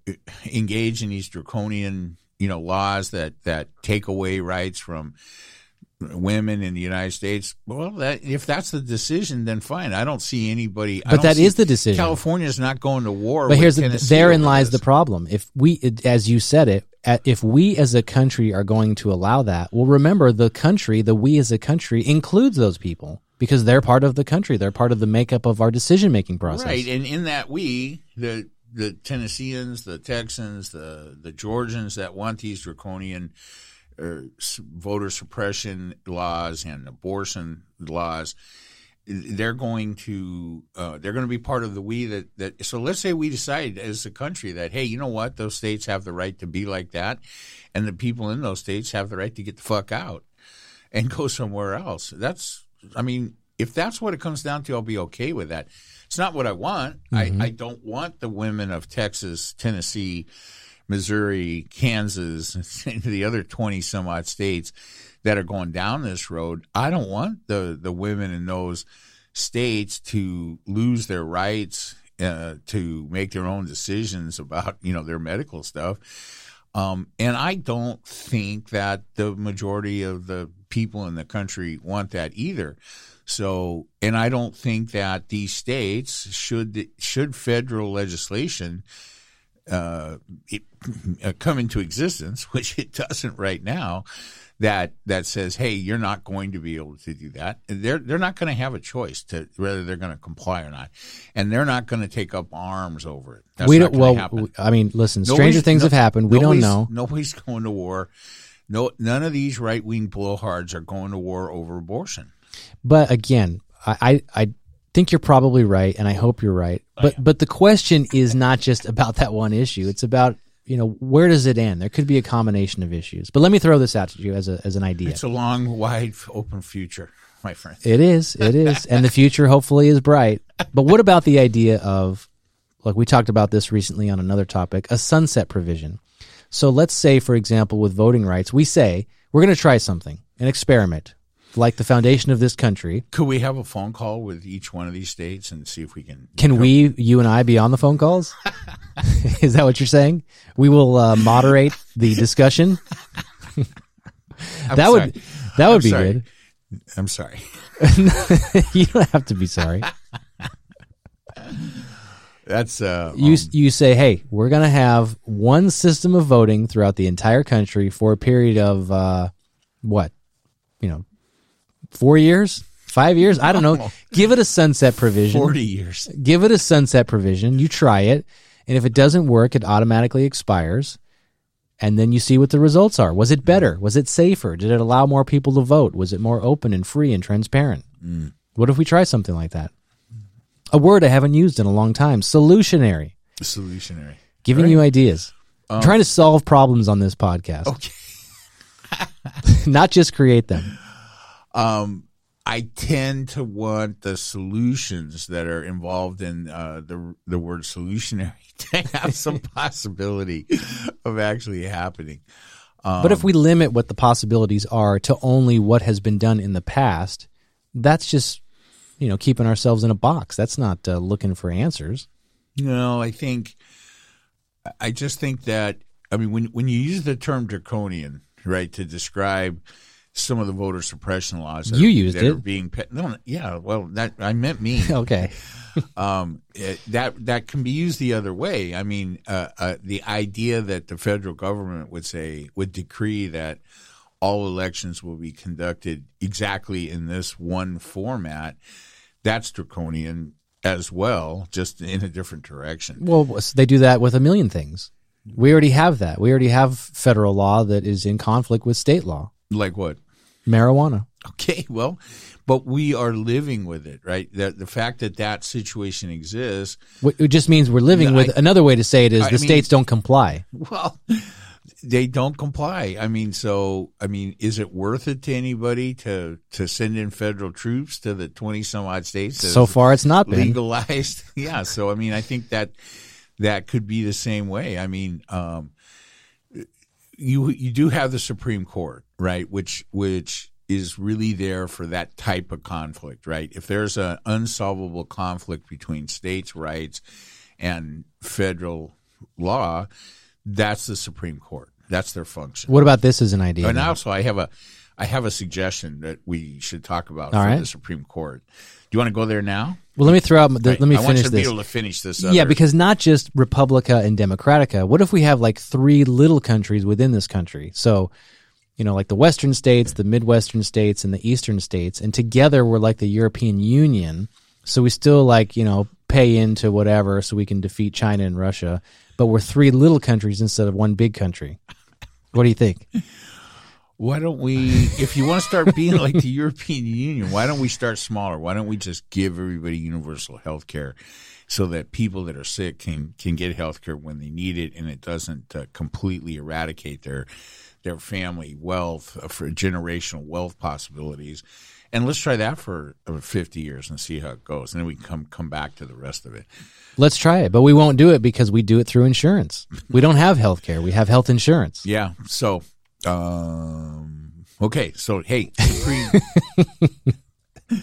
engage in these draconian, you know, laws that that take away rights from women in the United States. Well, that if that's the decision, then fine. I don't see anybody. But that is the decision. California is not going to war. But here's the, therein lies the problem. If we, as you said it, if we as a country are going to allow that, well, remember the country, the we as a country includes those people because they're part of the country. They're part of the makeup of our decision making process. Right, and in that we the the Tennesseans, the Texans, the the Georgians that want these draconian voter suppression laws and abortion laws, they're going to uh, they're going to be part of the we that that. So let's say we decide as a country that hey, you know what, those states have the right to be like that, and the people in those states have the right to get the fuck out and go somewhere else. That's, I mean, if that's what it comes down to, I'll be okay with that. It's not what I want. I, I don't want the women of Texas, Tennessee, Missouri, Kansas, the other 20 some odd states that are going down this road. I don't want the, the women in those states to lose their rights uh, to make their own decisions about, you know, their medical stuff. Um, and I don't think that the majority of the people in the country want that either. So, and I don't think that these states should should federal legislation uh, it, uh, come into existence, which it doesn't right now. That that says, hey, you're not going to be able to do that. And they're they're not going to have a choice to whether they're going to comply or not, and they're not going to take up arms over it. That's we don't. well, happen. I mean, listen. Nobody's- Stranger things no- have happened. We don't know. Nobody's going to war. No, none of these right wing blowhards are going to war over abortion. But again, I, I, I think you're probably right, and I hope you're right. But but the question is not just about that one issue. It's about you know where does it end? There could be a combination of issues. But let me throw this out to you as a as an idea. It's a long, wide, open future, my friend. It is. It is. and the future hopefully is bright. But what about the idea of, like we talked about this recently on another topic, a sunset provision? So let's say, for example, with voting rights, we say we're going to try something, an experiment, like the foundation of this country. Could we have a phone call with each one of these states and see if we can? Can we, you and I, be on the phone calls? is that what you're saying? We will uh, moderate the discussion. That sorry. would that would I'm be sorry. good. I'm sorry. you don't have to be sorry. That's uh. you um, you say, hey, we're gonna have one system of voting throughout the entire country for a period of uh, what, you know, four years, five years, I don't know. Give it a sunset provision. forty years. Give it a sunset provision. You try it, and if it doesn't work, it automatically expires. And then you see what the results are. Was it better? Was it safer? Did it allow more people to vote? Was it more open and free and transparent? Mm. What if we try something like that? A word I haven't used in a long time. Solutionary Solutionary. giving you ideas. I'm um, trying to solve problems on this podcast, Okay. not just create them. Um, I tend to want the solutions that are involved in uh, the the word solutionary to have some possibility of actually happening. Um, but if we limit what the possibilities are to only what has been done in the past, that's just you know keeping ourselves in a box. That's not uh, looking for answers. No, I think I just think that I mean when when you use the term draconian, right, to describe some of the voter suppression laws that You are, used that are it. being pe- no, yeah, well that I meant me. Okay, um, it, that that can be used the other way. I mean, uh, uh, the idea that the federal government would say would decree that all elections will be conducted exactly in this one format, that's draconian as well, just in a different direction. well they do that with a million things. We already have that. We already have federal law that is in conflict with state law. Like what? Marijuana. Okay, well, but we are living with it, right? That the fact that that situation exists It just means we're living No, with. I- another way to say it is I the mean- states don't comply. Well, they don't comply. I mean, so I mean, is it worth it to anybody to to send in federal troops to the twenty some odd states? So far, it's not been. legalized. yeah. So I mean, I think that that could be the same way. I mean, um, you you do have the Supreme Court, right? Which which is really there for that type of conflict, right? If there's an unsolvable conflict between states' rights and federal law, that's the Supreme Court. That's their function. What about this as an idea? And then? also, I have a I have a suggestion that we should talk about All for right. the Supreme Court. Do you want to go there now? Well, let me throw out. The, Right. let me I want finish you to be this. able to finish this. Yeah, because not just Republica and Democratica. What if we have like three little countries within this country? So, you know, like the Western states, the Midwestern states, and the Eastern states, and together we're like the European Union. So we still like you know pay into whatever so we can defeat China and Russia, but we're three little countries instead of one big country. What do you think? Why don't we, if you want to start being like the European Union, why don't we start smaller? Why don't we just give everybody universal health care so that people that are sick can, can get health care when they need it and it doesn't uh, completely eradicate their, their family wealth, uh, for generational wealth possibilities. And let's try that for uh, 50 years and see how it goes. And then we can come, come back to the rest of it. Let's try it, but we won't do it because we do it through insurance. We don't have health care. We have health insurance. Yeah. So, um, okay. So, hey, Supreme,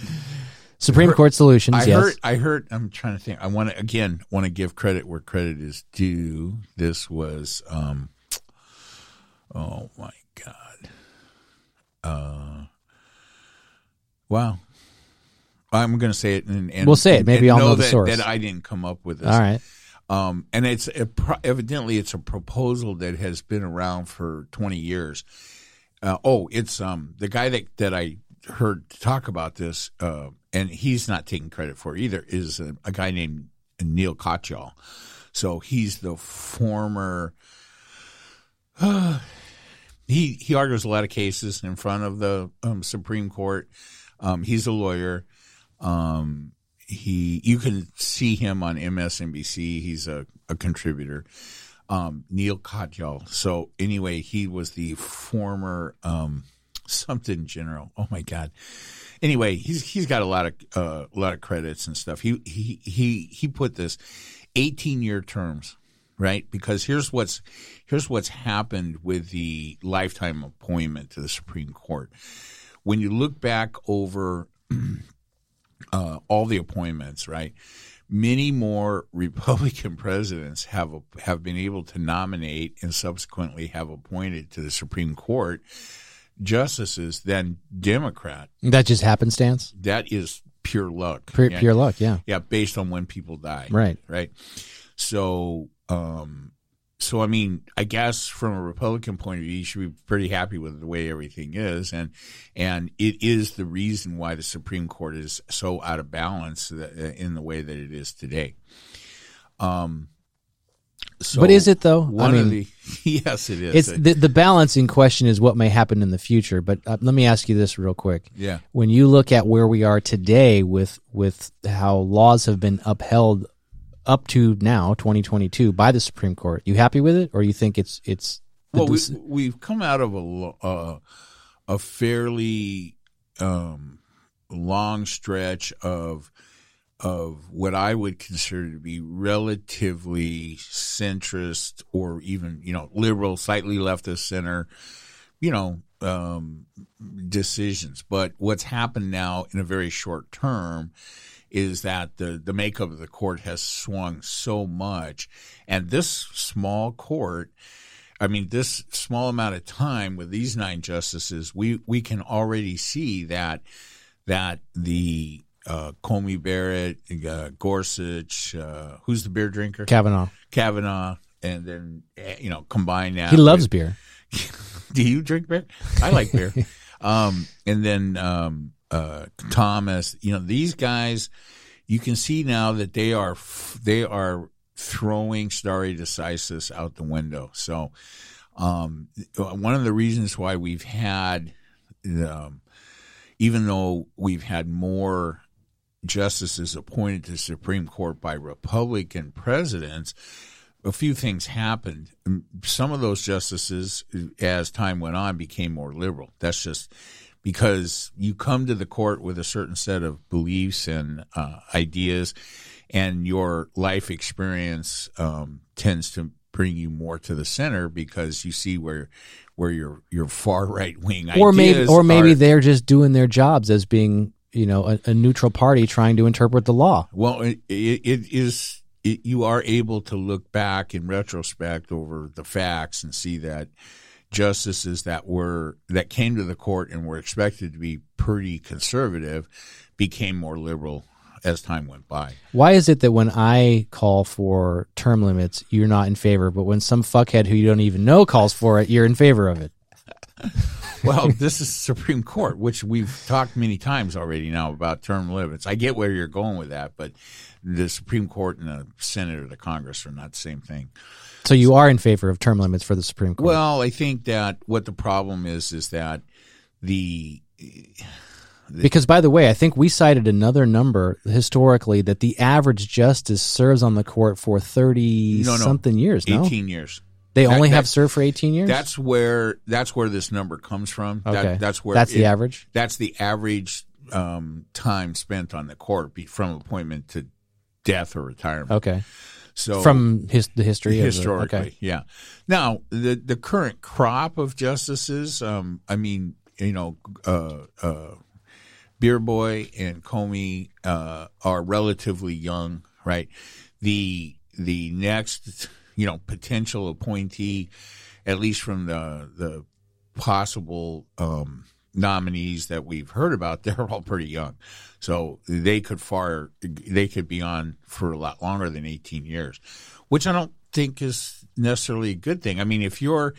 Supreme Court solutions. I yes. heard. I heard. I'm trying to think. I want to again want to give credit where credit is due. This was. um Oh my god. Uh. Wow. I'm going to say it, and, and We'll say it. Maybe I'll know know the that, source. that I didn't come up with this. All right. Um, and it's a, evidently it's a proposal that has been around for 20 years. Uh, oh, it's um the guy that that I heard talk about this, uh, and he's not taking credit for it either. Is a, a guy named Neil Katyal. So he's the former. he he argues a lot of cases in front of the um, Supreme Court. Um, he's a lawyer. Um, he you can see him on MSNBC. He's a, a contributor. Um, Neil Katyal. So anyway, he was the former um, something general. Oh my God. Anyway, he's he's got a lot of uh, a lot of credits and stuff. He he he he put this 18 year terms, right? Because here's what's here's what's happened with the lifetime appointment to the Supreme Court. When you look back over uh, all the appointments, right? Many more Republican presidents have have been able to nominate and subsequently have appointed to the Supreme Court justices than Democrat. That just happenstance. That is pure luck. Pure, yeah. pure luck. Yeah. Yeah, based on when people die. Right. Right. So, um, so I mean, I guess from a Republican point of view, you should be pretty happy with the way everything is, and and it is the reason why the Supreme Court is so out of balance in the way that it is today. Um, so but is it though? One I mean, of the yes, it is. It's the the balancing question is what may happen in the future. But uh, let me ask you this real quick. Yeah. When you look at where we are today with with how laws have been upheld up to now, 2022, by the Supreme Court, you happy with it, or you think it's it's well, we, we've come out of a uh, a fairly um, long stretch of of what I would consider to be relatively centrist or even, you know, liberal, slightly leftist center, you know, um, decisions. But what's happened now in a very short term is that the, the makeup of the court has swung so much. And this small court, I mean, this small amount of time with these nine justices, we, we can already see that that the uh, Coney Barrett, uh, Gorsuch, uh, who's the beer drinker? Kavanaugh. Kavanaugh, and then eh, you know combine that. He loves with, beer. do you drink beer? I like beer. um, and then um, uh, Thomas. You know these guys. You can see now that they are they are throwing Stare decisis out the window. So um, one of the reasons why we've had um, even though we've had more justices appointed to Supreme Court by Republican presidents, a few things happened. Some of those justices, as time went on, became more liberal. That's just because you come to the court with a certain set of beliefs and uh, ideas, and your life experience um, tends to bring you more to the center because you see where where your your far right wing or maybe or maybe are, they're just doing their jobs as being you know a, a neutral party trying to interpret the law. Well, it, it, it is it, you are able to look back in retrospect over the facts and see that justices that were that came to the court and were expected to be pretty conservative became more liberal as time went by. Why is it that when I call for term limits, you're not in favor, but when some fuckhead who you don't even know calls for it, you're in favor of it? well, this is Supreme Court, which we've talked many times already now about term limits. I get where you're going with that, but the Supreme Court and the Senate or the Congress are not the same thing. So you are in favor of term limits for the Supreme Court? Well, I think that what the problem is is that the because, by the way, I think we cited another number historically that the average justice serves on the court for 30 no, no, something years. No? 18 years. They that, only have served for 18 years? That's where that's where this number comes from. Okay. That, that's where That's it, the average? That's the average um, time spent on the court from appointment to death or retirement. Okay. So from his, the history historically, the, okay. yeah. Now the the current crop of justices, um, I mean, you know, uh, uh, Beer Boy and Coney uh, are relatively young, right? The the next you know potential appointee, at least from the the possible um, nominees that we've heard about, they're all pretty young, so they could far they could be on for a lot longer than eighteen years, which I don't think is necessarily a good thing. I mean, if you're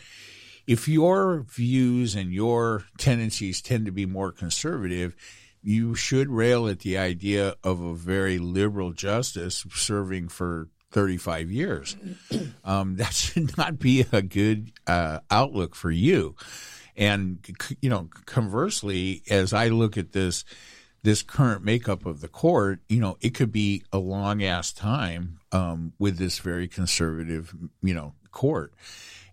if your views and your tendencies tend to be more conservative, you should rail at the idea of a very liberal justice serving for 35 years. Um, that should not be a good uh, outlook for you. And you know, conversely, as I look at this this current makeup of the court, you know, it could be a long ass time um, with this very conservative, you know, court.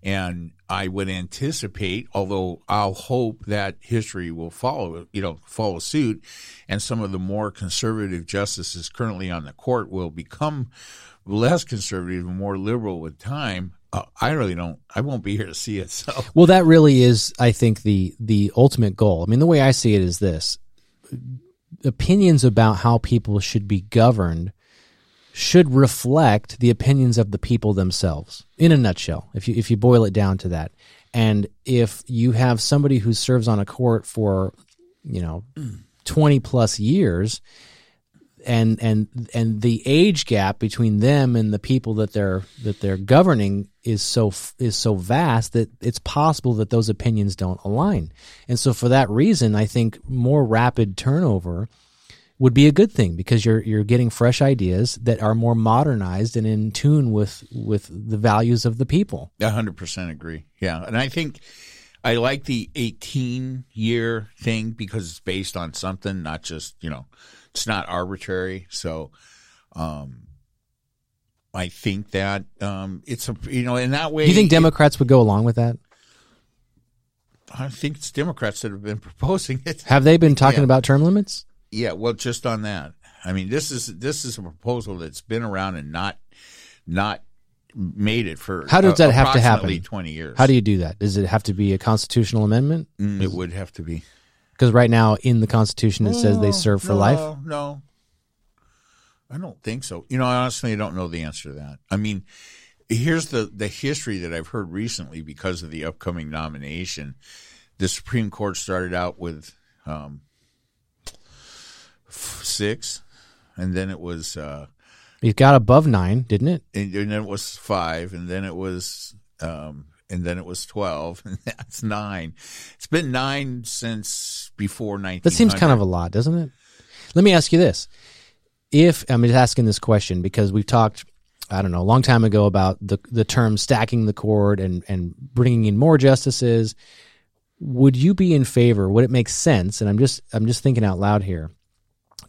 And I would anticipate, although I'll hope that history will follow, you know, follow suit, and some of the more conservative justices currently on the court will become less conservative and more liberal with time. Uh, I really don't. I won't be here to see it. So, well, that really is, I think, the the ultimate goal. I mean, the way I see it is this: opinions about how people should be governed should reflect the opinions of the people themselves in a nutshell if you if you boil it down to that. And if you have somebody who serves on a court for you know 20 plus years and and and the age gap between them and the people that they're that they're governing is so is so vast that it's possible that those opinions don't align and so for that reason i think more rapid turnover would be a good thing because you're you're getting fresh ideas that are more modernized and in tune with with the values of the people. hundred percent agree. Yeah, and I think I like the eighteen year thing because it's based on something, not just you know, it's not arbitrary. So, um, I think that um, it's a you know in that way. Do you think Democrats it, would go along with that? I think it's Democrats that have been proposing it. Have they been talking yeah. about term limits? Yeah, well, just on that. I mean, this is this is a proposal that's been around and not not made it for. How does that have to happen? Twenty years. How do you do that? Does it have to be a constitutional amendment? Mm, it would have to be. Because right now in the Constitution it oh, says they serve for no, life. No, I don't think so. You know, honestly, I don't know the answer to that. I mean, here's the the history that I've heard recently because of the upcoming nomination. The Supreme Court started out with um, six, and then it was. Uh, it got above nine, didn't it? And, and then it was five, and then it was, um, and then it was twelve, and that's nine. It's been nine since before nineteen. That seems kind of a lot, doesn't it? Let me ask you this: If I'm just asking this question because we've talked I don't know, a long time ago about the the term stacking the court and and bringing in more justices. Would you be in favor? Would it make sense? And I'm just I'm just thinking out loud here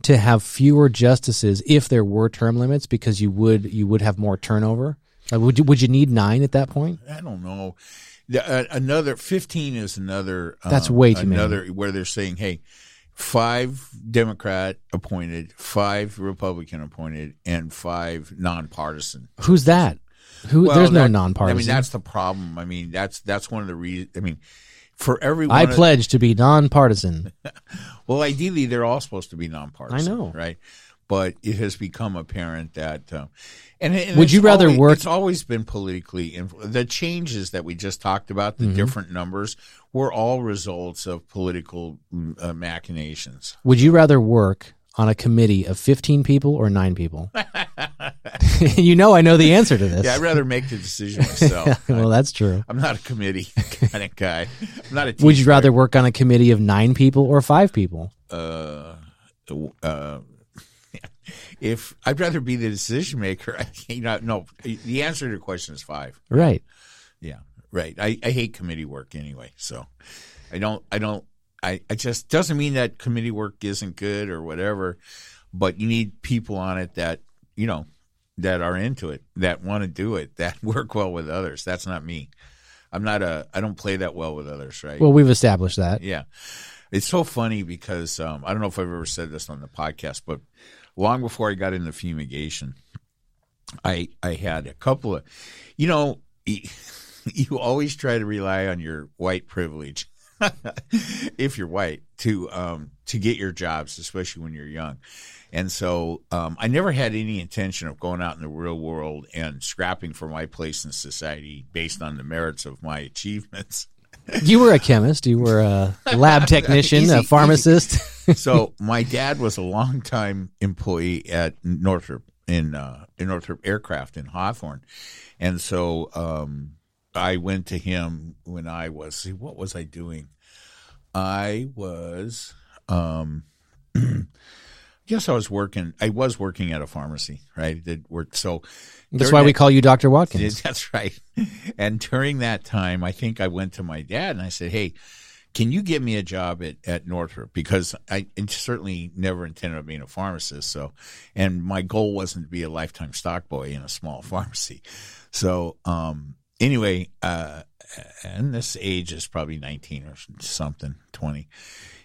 to have fewer justices if there were term limits because you would you would have more turnover? Like would you would you need nine at that point? I don't know. Uh, another fifteen is another. That's um, way too another many. where they're saying, hey. Five Democrat appointed, five Republican appointed, and five nonpartisan. Who's that? Who? Well, there's that, no nonpartisan. I mean, that's the problem. I mean, that's that's one of the reasons. I mean, for everyone. I pledge to be nonpartisan. well, ideally, they're all supposed to be nonpartisan. I know, right? But it has become apparent that, uh, and, and would you rather always, work? It's always been politically. Influ- the changes that we just talked about, the mm-hmm. different numbers, were all results of political mm, uh, machinations. Would you rather work on a committee of 15 people or nine people? you know, I know the answer to this. Yeah, I'd rather make the decision myself. well, that's true. I'm not a committee kind of guy. I'm not a. Would you rather work on a committee of nine people or five people? Uh, uh, if I'd rather be the decision maker, I, you know, no. The answer to your question is five. Right. Right. I, I hate committee work anyway, so I don't. I don't I, I just doesn't mean that committee work isn't good or whatever, but you need people on it that you know that are into it, that want to do it, that work well with others. That's not me. I'm not a. I don't play that well with others, right? Well, we've established that. Yeah, it's so funny because um, I don't know if I've ever said this on the podcast, but long before I got into fumigation, I I had a couple of, you know, you always try to rely on your white privilege if you're white to um, to get your jobs, especially when you're young. And so um, I never had any intention of going out in the real world and scrapping for my place in society based on the merits of my achievements. you were a chemist. You were a lab technician, easy, a pharmacist. so my dad was a longtime employee at Northrop in uh, in Northrop Aircraft in Hawthorne, and so um, I went to him when I was, see, what was I doing? I was, um, Yes, I was working. I was working at a pharmacy, right? I did work. So That's why we call you Dr. Watkins. That's right. And during that time, I think I went to my dad and I said, "Hey, can you get me a job at, at Northrop? Because I certainly never intended on being a pharmacist. So, and my goal wasn't to be a lifetime stock boy in a small pharmacy. So, um, anyway, uh, and this age is probably 19 or something, 20.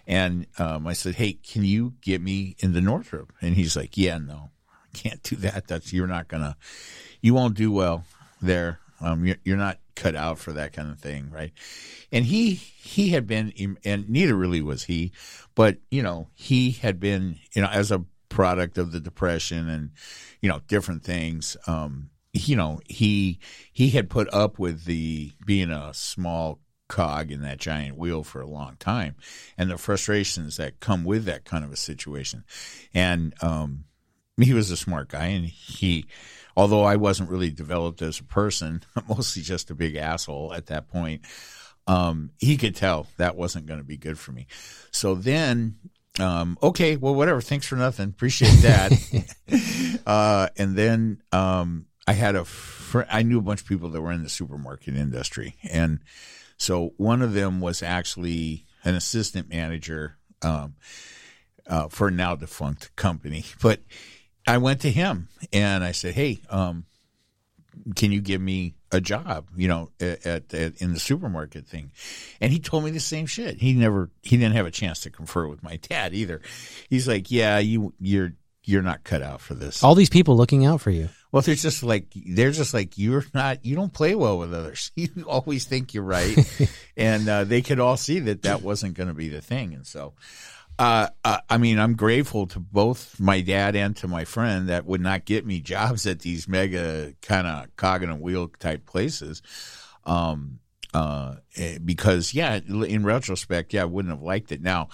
And, um, I said, Hey, can you get me into Northrop? And he's like, Yeah, no, I can't do that. That's, you're not gonna, you won't do well there. Um, you're, you're not cut out for that kind of thing, right? And he he had been, and neither really was he, but you know he had been, you know, as a product of the depression and you know different things. Um, you know he he had put up with the being a small cog in that giant wheel for a long time, and the frustrations that come with that kind of a situation, and um, he was a smart guy, and he although I wasn't really developed as a person, mostly just a big asshole at that point, um, he could tell that wasn't going to be good for me. So then, um, okay, well, whatever. Thanks for nothing. Appreciate that. uh, and then um, I had a fr- I knew a bunch of people that were in the supermarket industry, and so one of them was actually an assistant manager um, uh, for a now defunct company, but I went to him and I said, "Hey, um, can you give me a job? You know, at, at, at in the supermarket thing?" And he told me the same shit. He never, he didn't have a chance to confer with my dad either. He's like, "Yeah, you, you're, you're not cut out for this." All these people looking out for you. Well, they're just like they're just like you're not. You don't play well with others. You always think you're right, and uh, they could all see that that wasn't going to be the thing. And so, uh, uh, I mean, I'm grateful to both my dad and to my friend that would not get me jobs at these mega kind of cog and a wheel type places. Um, uh, eh, because yeah, in retrospect, yeah, I wouldn't have liked it. Now,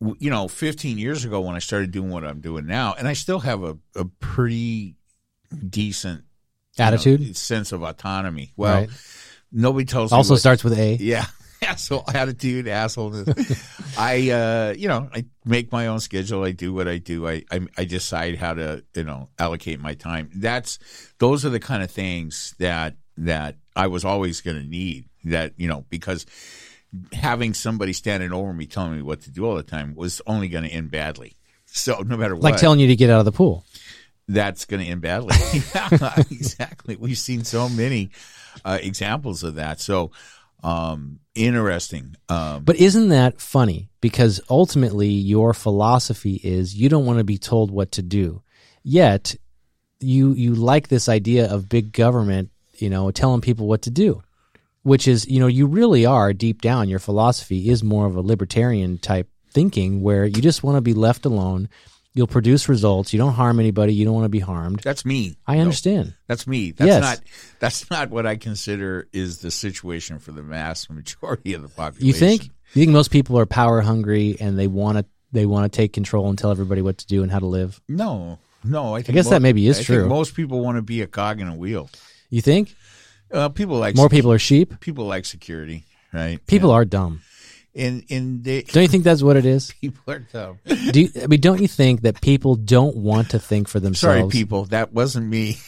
you know, 15 years ago when I started doing what I'm doing now, and I still have a, a pretty decent you know, Attitude sense of autonomy. Well, Right. nobody tells also what- starts with A. yeah. Asshole attitude, asshole. I, uh, you know, I make my own schedule. I do what I do. I, I, I decide how to, you know, allocate my time. That's, those are the kind of things that, that I was always going to need that, you know, because having somebody standing over me telling me what to do all the time was only going to end badly. So no matter what, Like telling you to get out of the pool. That's going to end badly. yeah, exactly. We've seen so many uh, examples of that. So, um, interesting. Um, But isn't that funny? Because ultimately, your philosophy is you don't want to be told what to do. Yet, you you like this idea of big government, you know, telling people what to do, which is, you know, you really are deep down. Your philosophy is more of a libertarian type thinking, where you just want to be left alone. You'll produce results. You don't harm anybody. You don't want to be harmed. that's me. I understand. That's me. That's Yes. not. That's not what I consider is the situation for the mass majority of the population. You think? You think most people are power hungry and they want to they want to take control and tell everybody what to do and how to live? No, no. I, think guess that maybe is I think true. most people want to be a cog in a wheel. You think Uh, people like more sec- people are sheep? People like security, right? People are dumb. And and they Don't you think that's what it is? people are dumb. Do you, I mean, don't you think that people don't want to think for themselves? Sorry, people. That wasn't me.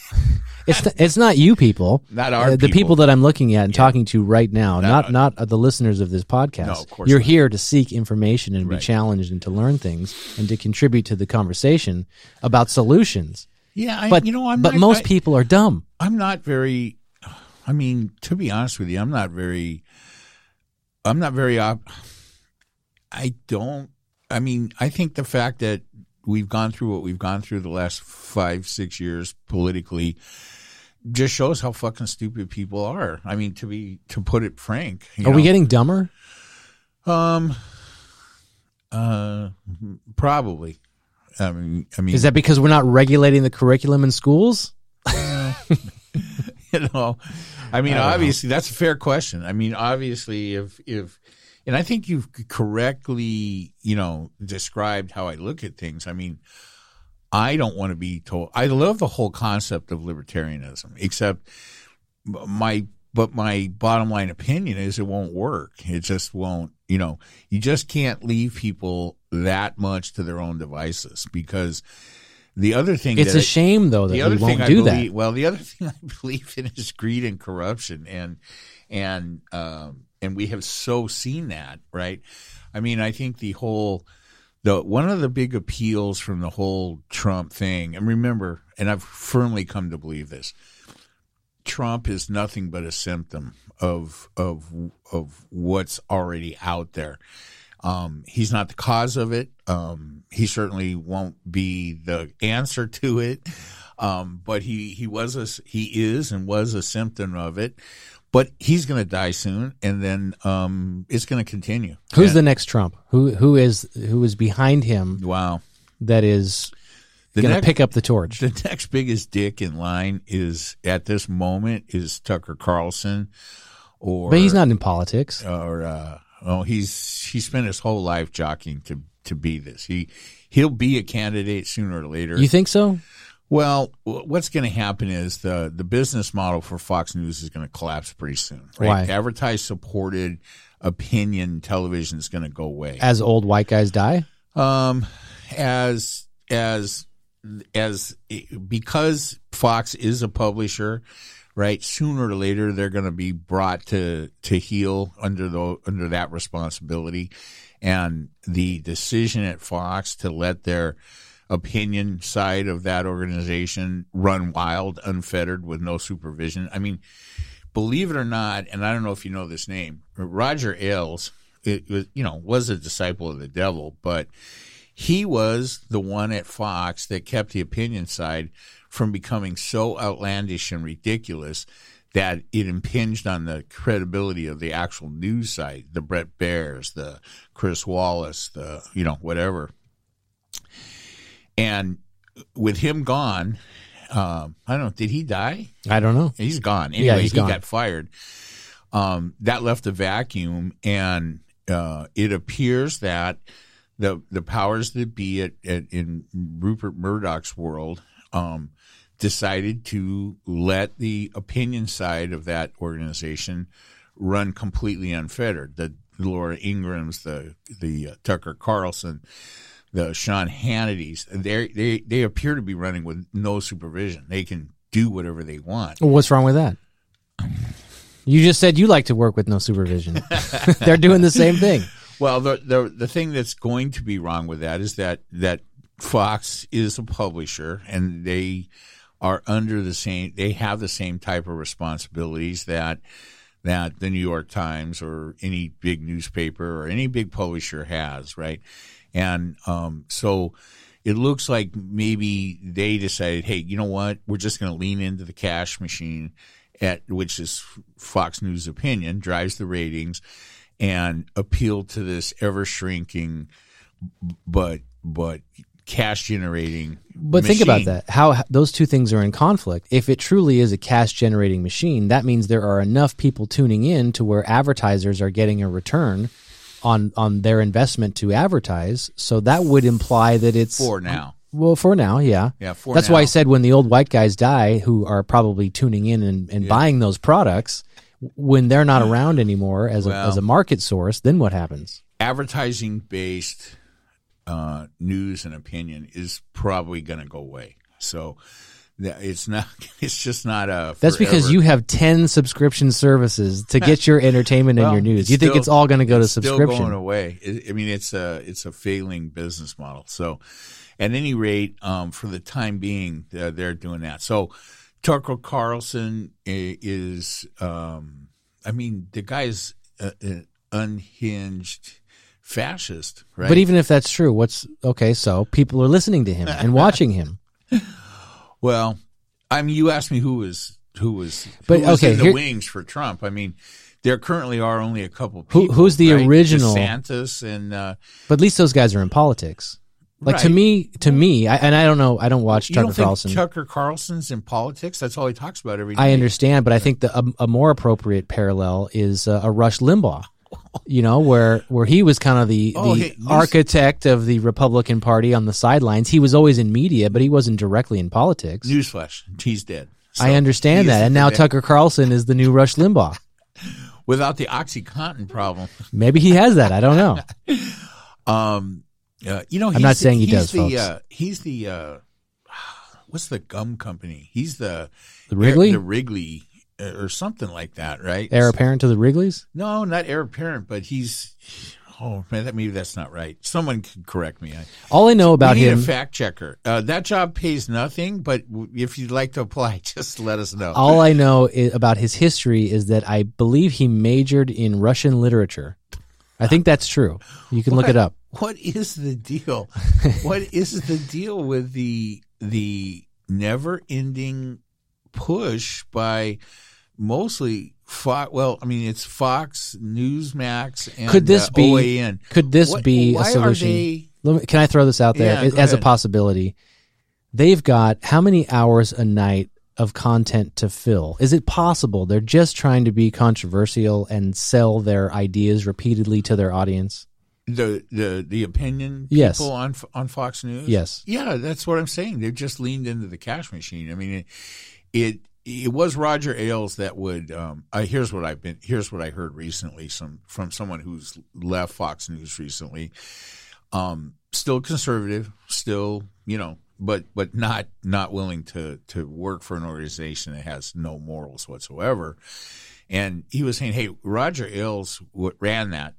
It's it's not you people. Not our Uh, the people that I'm looking at and talking to right now, No. not not uh, the listeners of this podcast. No, of course You're not. here to seek information and be challenged and to learn things and to contribute to the conversation about solutions. Yeah, I, But you know, I'm but not, most I, people are dumb. I'm not very. I mean, to be honest with you, I'm not very. I'm not very. Op- I don't. I mean, I think the fact that we've gone through what we've gone through the last five, six years politically just shows how fucking stupid people are. I mean, to be to put it frank, you Are we getting dumber? um, uh, probably. I mean, I mean, Is that because we're not regulating the curriculum in schools? you know i mean I don't know. obviously that's a fair question. I mean obviously if if and i think you've correctly you know described how i look at things. I mean i don't want to be told i love the whole concept of libertarianism except my but my bottom line opinion is it won't work. It just won't you know you just can't leave people that much to their own devices because the other thing It's a I- shame though that the we other thing won't I do believe, that. well, the other thing I believe in is greed and corruption, and and um, and we have so seen that, right? I mean, I think the whole the one of the big appeals from the whole Trump thing, and remember, and I've firmly come to believe this. Trump is nothing but a symptom of of of what's already out there. Um, he's not the cause of it. Um, he certainly won't be the answer to it. Um, but he he was a he is and was a symptom of it. But he's going to die soon, and then um, it's going to continue. Who's And- the next Trump? Who who is who is behind him wow? that is going to pick up the torch? The next biggest dick in line is at this moment is Tucker Carlson, or But he's not in politics. or uh, oh, he's he spent his whole life jockeying to to be this. He he'll be a candidate sooner or later. You think so? well, what's going to happen is the the business model for Fox News is going to collapse pretty soon. Right? Why? Advertised supported opinion television is going to go away. As old white guys die? Um, as as as because Fox is a publisher, right? Sooner or later, they're going to be brought to to heel under the under that responsibility, and the decision at Fox to let their opinion side of that organization run wild, unfettered, with no supervision. I mean, believe it or not, and I don't know if you know this name, Roger Ailes, it was you know was a disciple of the devil, but he was the one at Fox that kept the opinion side from becoming so outlandish and ridiculous that it impinged on the credibility of the actual news side, the Bret Baiers, the Chris Wallace, the you know whatever. And with him gone, um, I don't know. Did he die? I don't know. He's gone. Anyway, Yeah, he's he gone. got fired. Um, that left a vacuum, and uh, it appears that the the powers that be at, at in Rupert Murdoch's world um, decided to let the opinion side of that organization run completely unfettered. The Laura Ingrams, the the uh, Tucker Carlson, the Sean Hannity's, they they they appear to be running with no supervision. They can do whatever they want. Well, what's wrong with that? You just said you like to work with no supervision. They're doing the same thing. Well, the, the the thing that's going to be wrong with that is that that Fox is a publisher and they are under the same they have the same type of responsibilities that that the New York Times or any big newspaper or any big publisher has, right? And um, so it looks like maybe they decided, hey, you know what? We're just going to lean into the cash machine, at which is Fox News opinion, drives the ratings, and appeal to this ever shrinking, but but cash generating. But think about that. How those two things are in conflict. If it truly is a cash generating machine, that means there are enough people tuning in to where advertisers are getting a return on on their investment to advertise. So that would imply that it's For now, Well, for now, yeah. yeah, for That's now. why I said when the old white guys die, who are probably tuning in and, and buying those products, when they're not around anymore as a as a market source, then what happens? advertising based uh, news and opinion is probably going to go away. So it's not. It's just not a. That's because you have ten subscription services to get your entertainment and your news. You think still- it's all going to go to it's Still subscription? going away. I mean, it's a it's a failing business model. So, at any rate, um, for the time being, uh, they're doing that. So, Tucker Carlson is. Um, I mean, the guy's uh, unhinged fascist, right? But even if that's true, what's okay? So people are listening to him and watching him. Well, I mean, you asked me who was who was who But, was okay, in the here- wings for Trump. I mean, there currently are only a couple. Who- People, who's the right? original- DeSantis and uh, But at least those guys are in politics. Like to me, to me, I, and I don't know, I don't watch you Tucker don't think Carlson. Tucker Carlson's in politics? That's all he talks about every day. I understand, but I think the a, a more appropriate parallel is uh, a Rush Limbaugh. You know, where where he was kind of the Oh, the news- architect of the Republican Party on the sidelines. He was always in media, but he wasn't directly in politics. Newsflash: he's dead. So I understand that, and now dead. Tucker Carlson is the new Rush Limbaugh. without the OxyContin problem. Maybe he has that. I don't know. Um, Uh, you know, I'm not saying he he's does, The, folks. uh, he's the uh, what's the gum company? He's the The Wrigley? the Wrigley, or something like that, right? Heir apparent to the Wrigley's? No, not heir apparent, but he's. Oh man, that, maybe that's not right. Someone can correct me. I, All I know about we need him, a fact checker. Uh, that job pays nothing, but if you'd like to apply, just let us know. all I know about his history is that I believe he majored in Russian literature. I think that's true. You can look it up. what is the deal? what is the deal with the the never ending push by mostly Fox? Well, I mean, it's Fox, Newsmax, and Could this uh, be- OAN. Could this What- be a solution? They, Let me, can I throw this out there Yeah, as as a possibility? They've got how many hours a night of content to fill? Is it possible they're just trying to be controversial and sell their ideas repeatedly to their audience? the the the opinion Yes. people on on Fox News? Yes. Yeah, that's what I'm saying. They've just leaned into the cash machine. I mean, it it, it was Roger Ailes that would. Um, here's what I've been. Here's what I heard recently. Some from someone who's left Fox News recently. Um, still conservative, still you know, but but not not willing to to work for an organization that has no morals whatsoever. And he was saying, "Hey, Roger Ailes ran that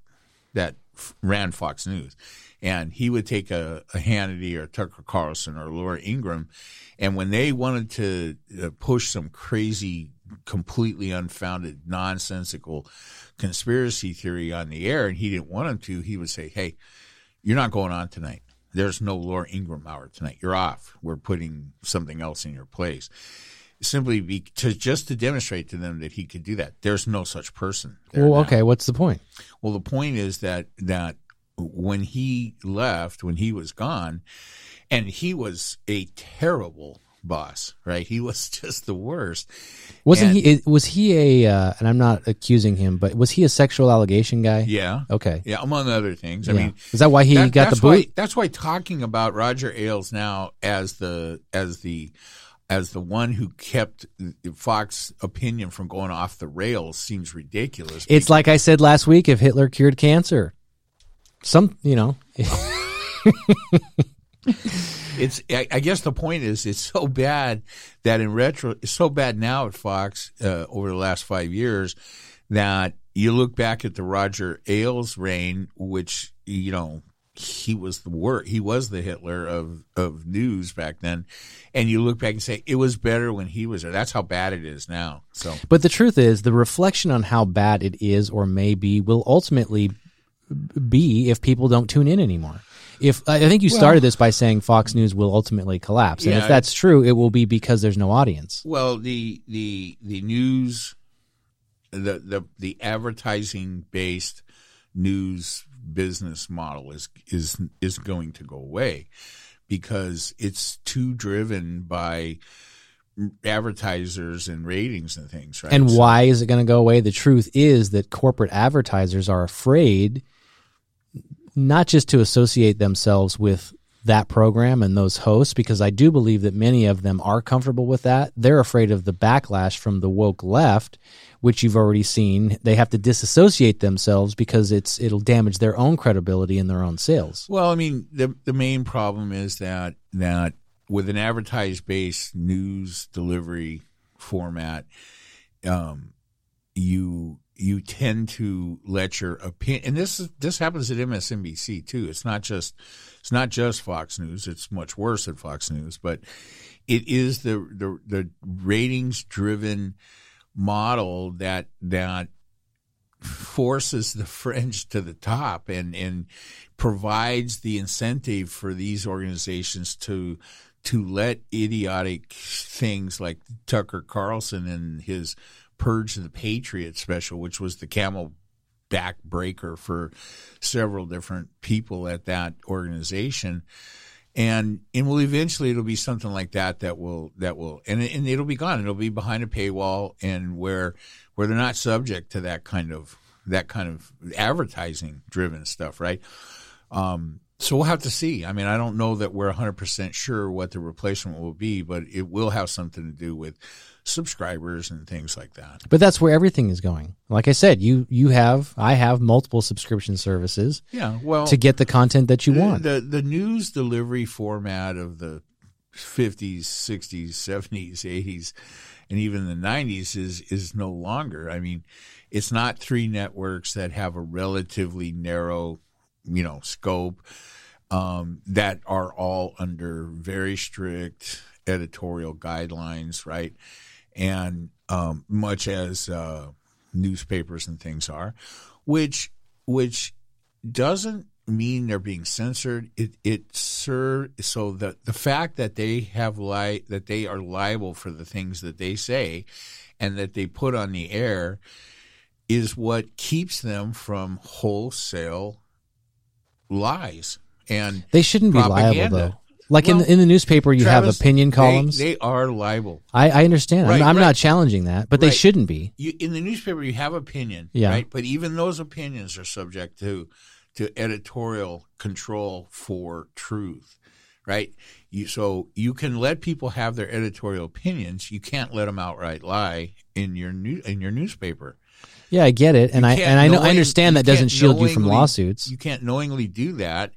that ran Fox News, and he would take a, a Hannity or Tucker Carlson or Laura Ingram, and when they wanted to uh, push some crazy, completely unfounded, nonsensical conspiracy theory on the air, and he didn't want them to, he would say, "Hey, you're not going on tonight." There's no Laura Ingram hour tonight. You're off. We're putting something else in your place simply be, to just to demonstrate to them that he could do that. There's no such person. Well, now. okay. What's the point? Well, the point is that that when he left, when he was gone, and he was a terrible boss, right? He was just the worst. Wasn't And- he? Was he a? Uh, and I'm not accusing him, but was he a sexual allegation guy? Yeah. Okay. Yeah, among other things. I Yeah. mean, is that why he that- got the boot? Why, that's why talking about Roger Ailes now as the as the as the one who kept Fox opinion from going off the rails seems ridiculous. It's like I said last week. If Hitler cured cancer, some you know, it's I, I guess the point is it's so bad that in retro it's so bad now at Fox uh, over the last five years that you look back at the Roger Ailes reign, which you know he was the wor he was the Hitler of of news back then, and you look back and say it was better when he was there. That's how bad it is now. So But the truth is, the reflection on how bad it is or may be will ultimately be if people don't tune in anymore. If I think you started this by saying Fox News will ultimately collapse, and Yeah, if that's true, it will be because there's no audience. Well, the the the news, the the the advertising based news business model is is is going to go away because it's too driven by advertisers and ratings and things, right? And So- why is it going to go away? The truth is that corporate advertisers are afraid not just to associate themselves with that program and those hosts, because I do believe that many of them are comfortable with that. They're afraid of the backlash from the woke left, which you've already seen. They have to disassociate themselves because it's it'll damage their own credibility and their own sales. Well, I mean, the the main problem is that that with an advertised based news delivery format, um, you you tend to let your opinion, and this is, this happens at MSNBC too. It's not just it's not just Fox News. It's much worse at Fox News, but it is the the, the ratings driven model that that forces the fringe to the top and and provides the incentive for these organizations to to let idiotic things like Tucker Carlson and his Purge the Patriot special, which was the camel back breaker for several different people at that organization. And and will eventually it'll be something like that that will that will and and it'll be gone. It'll be behind a paywall and where where they're not subject to that kind of that kind of advertising driven stuff, right? Um, So we'll have to see. I mean, I don't know that we're 100% sure what the replacement will be, but it will have something to do with subscribers and things like that. But that's where everything is going. Like I said, you you have I have multiple subscription services Yeah, well, to get the content that you the, want. The the news delivery format of the 50s, 60s, 70s, 80s, and even the 90s is is no longer. I mean, it's not three networks that have a relatively narrow, you know, scope um, that are all under very strict editorial guidelines, right? And um, much as uh, newspapers and things are, which which doesn't mean they're being censored. It it sir so the the fact that they have li- that they are liable for the things that they say and that they put on the air is what keeps them from wholesale lies and they shouldn't be liable though. Like in the, in the newspaper, you have opinion columns. They, are liable. I, I understand. Right, I'm, I'm right. not challenging that, but they shouldn't be. You, in the newspaper, you have opinion, Yeah. right? But even those opinions are subject to to editorial control for truth, right? You so you can let people have their editorial opinions. You can't let them outright lie in your new in your newspaper. Yeah, I get it, and I and I know I understand that doesn't shield you from lawsuits. You can't knowingly do that,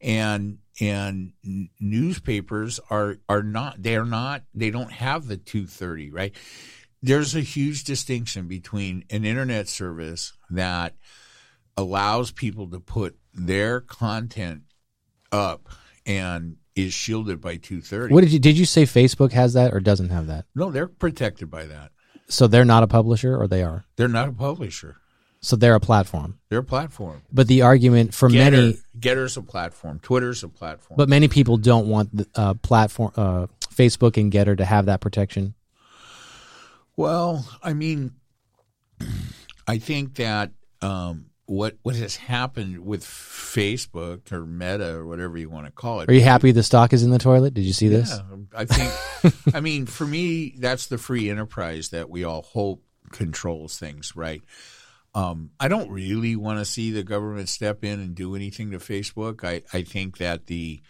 and and n- newspapers are are not they are not they don't have the 230 right there's a huge distinction between an internet service that allows people to put their content up and is shielded by 230 What did you did you say? Facebook has that or doesn't have that? no they're protected by that So they're not a publisher, or they are. they're not a publisher So they're a platform. they're a platform But the argument for Gettr, many, Gettr's a platform twitter's a platform but many people don't want the uh, platform, uh, Facebook and Gettr to have that protection. Well, I mean, I think that um, what what has happened with Facebook or Meta or whatever you want to call it. Are you happy the stock is in the toilet? Did you see this? Yeah, I think. I mean, for me, that's the free enterprise that we all hope controls things, right? Um, I don't really want to see the government step in and do anything to Facebook. I, I think that the,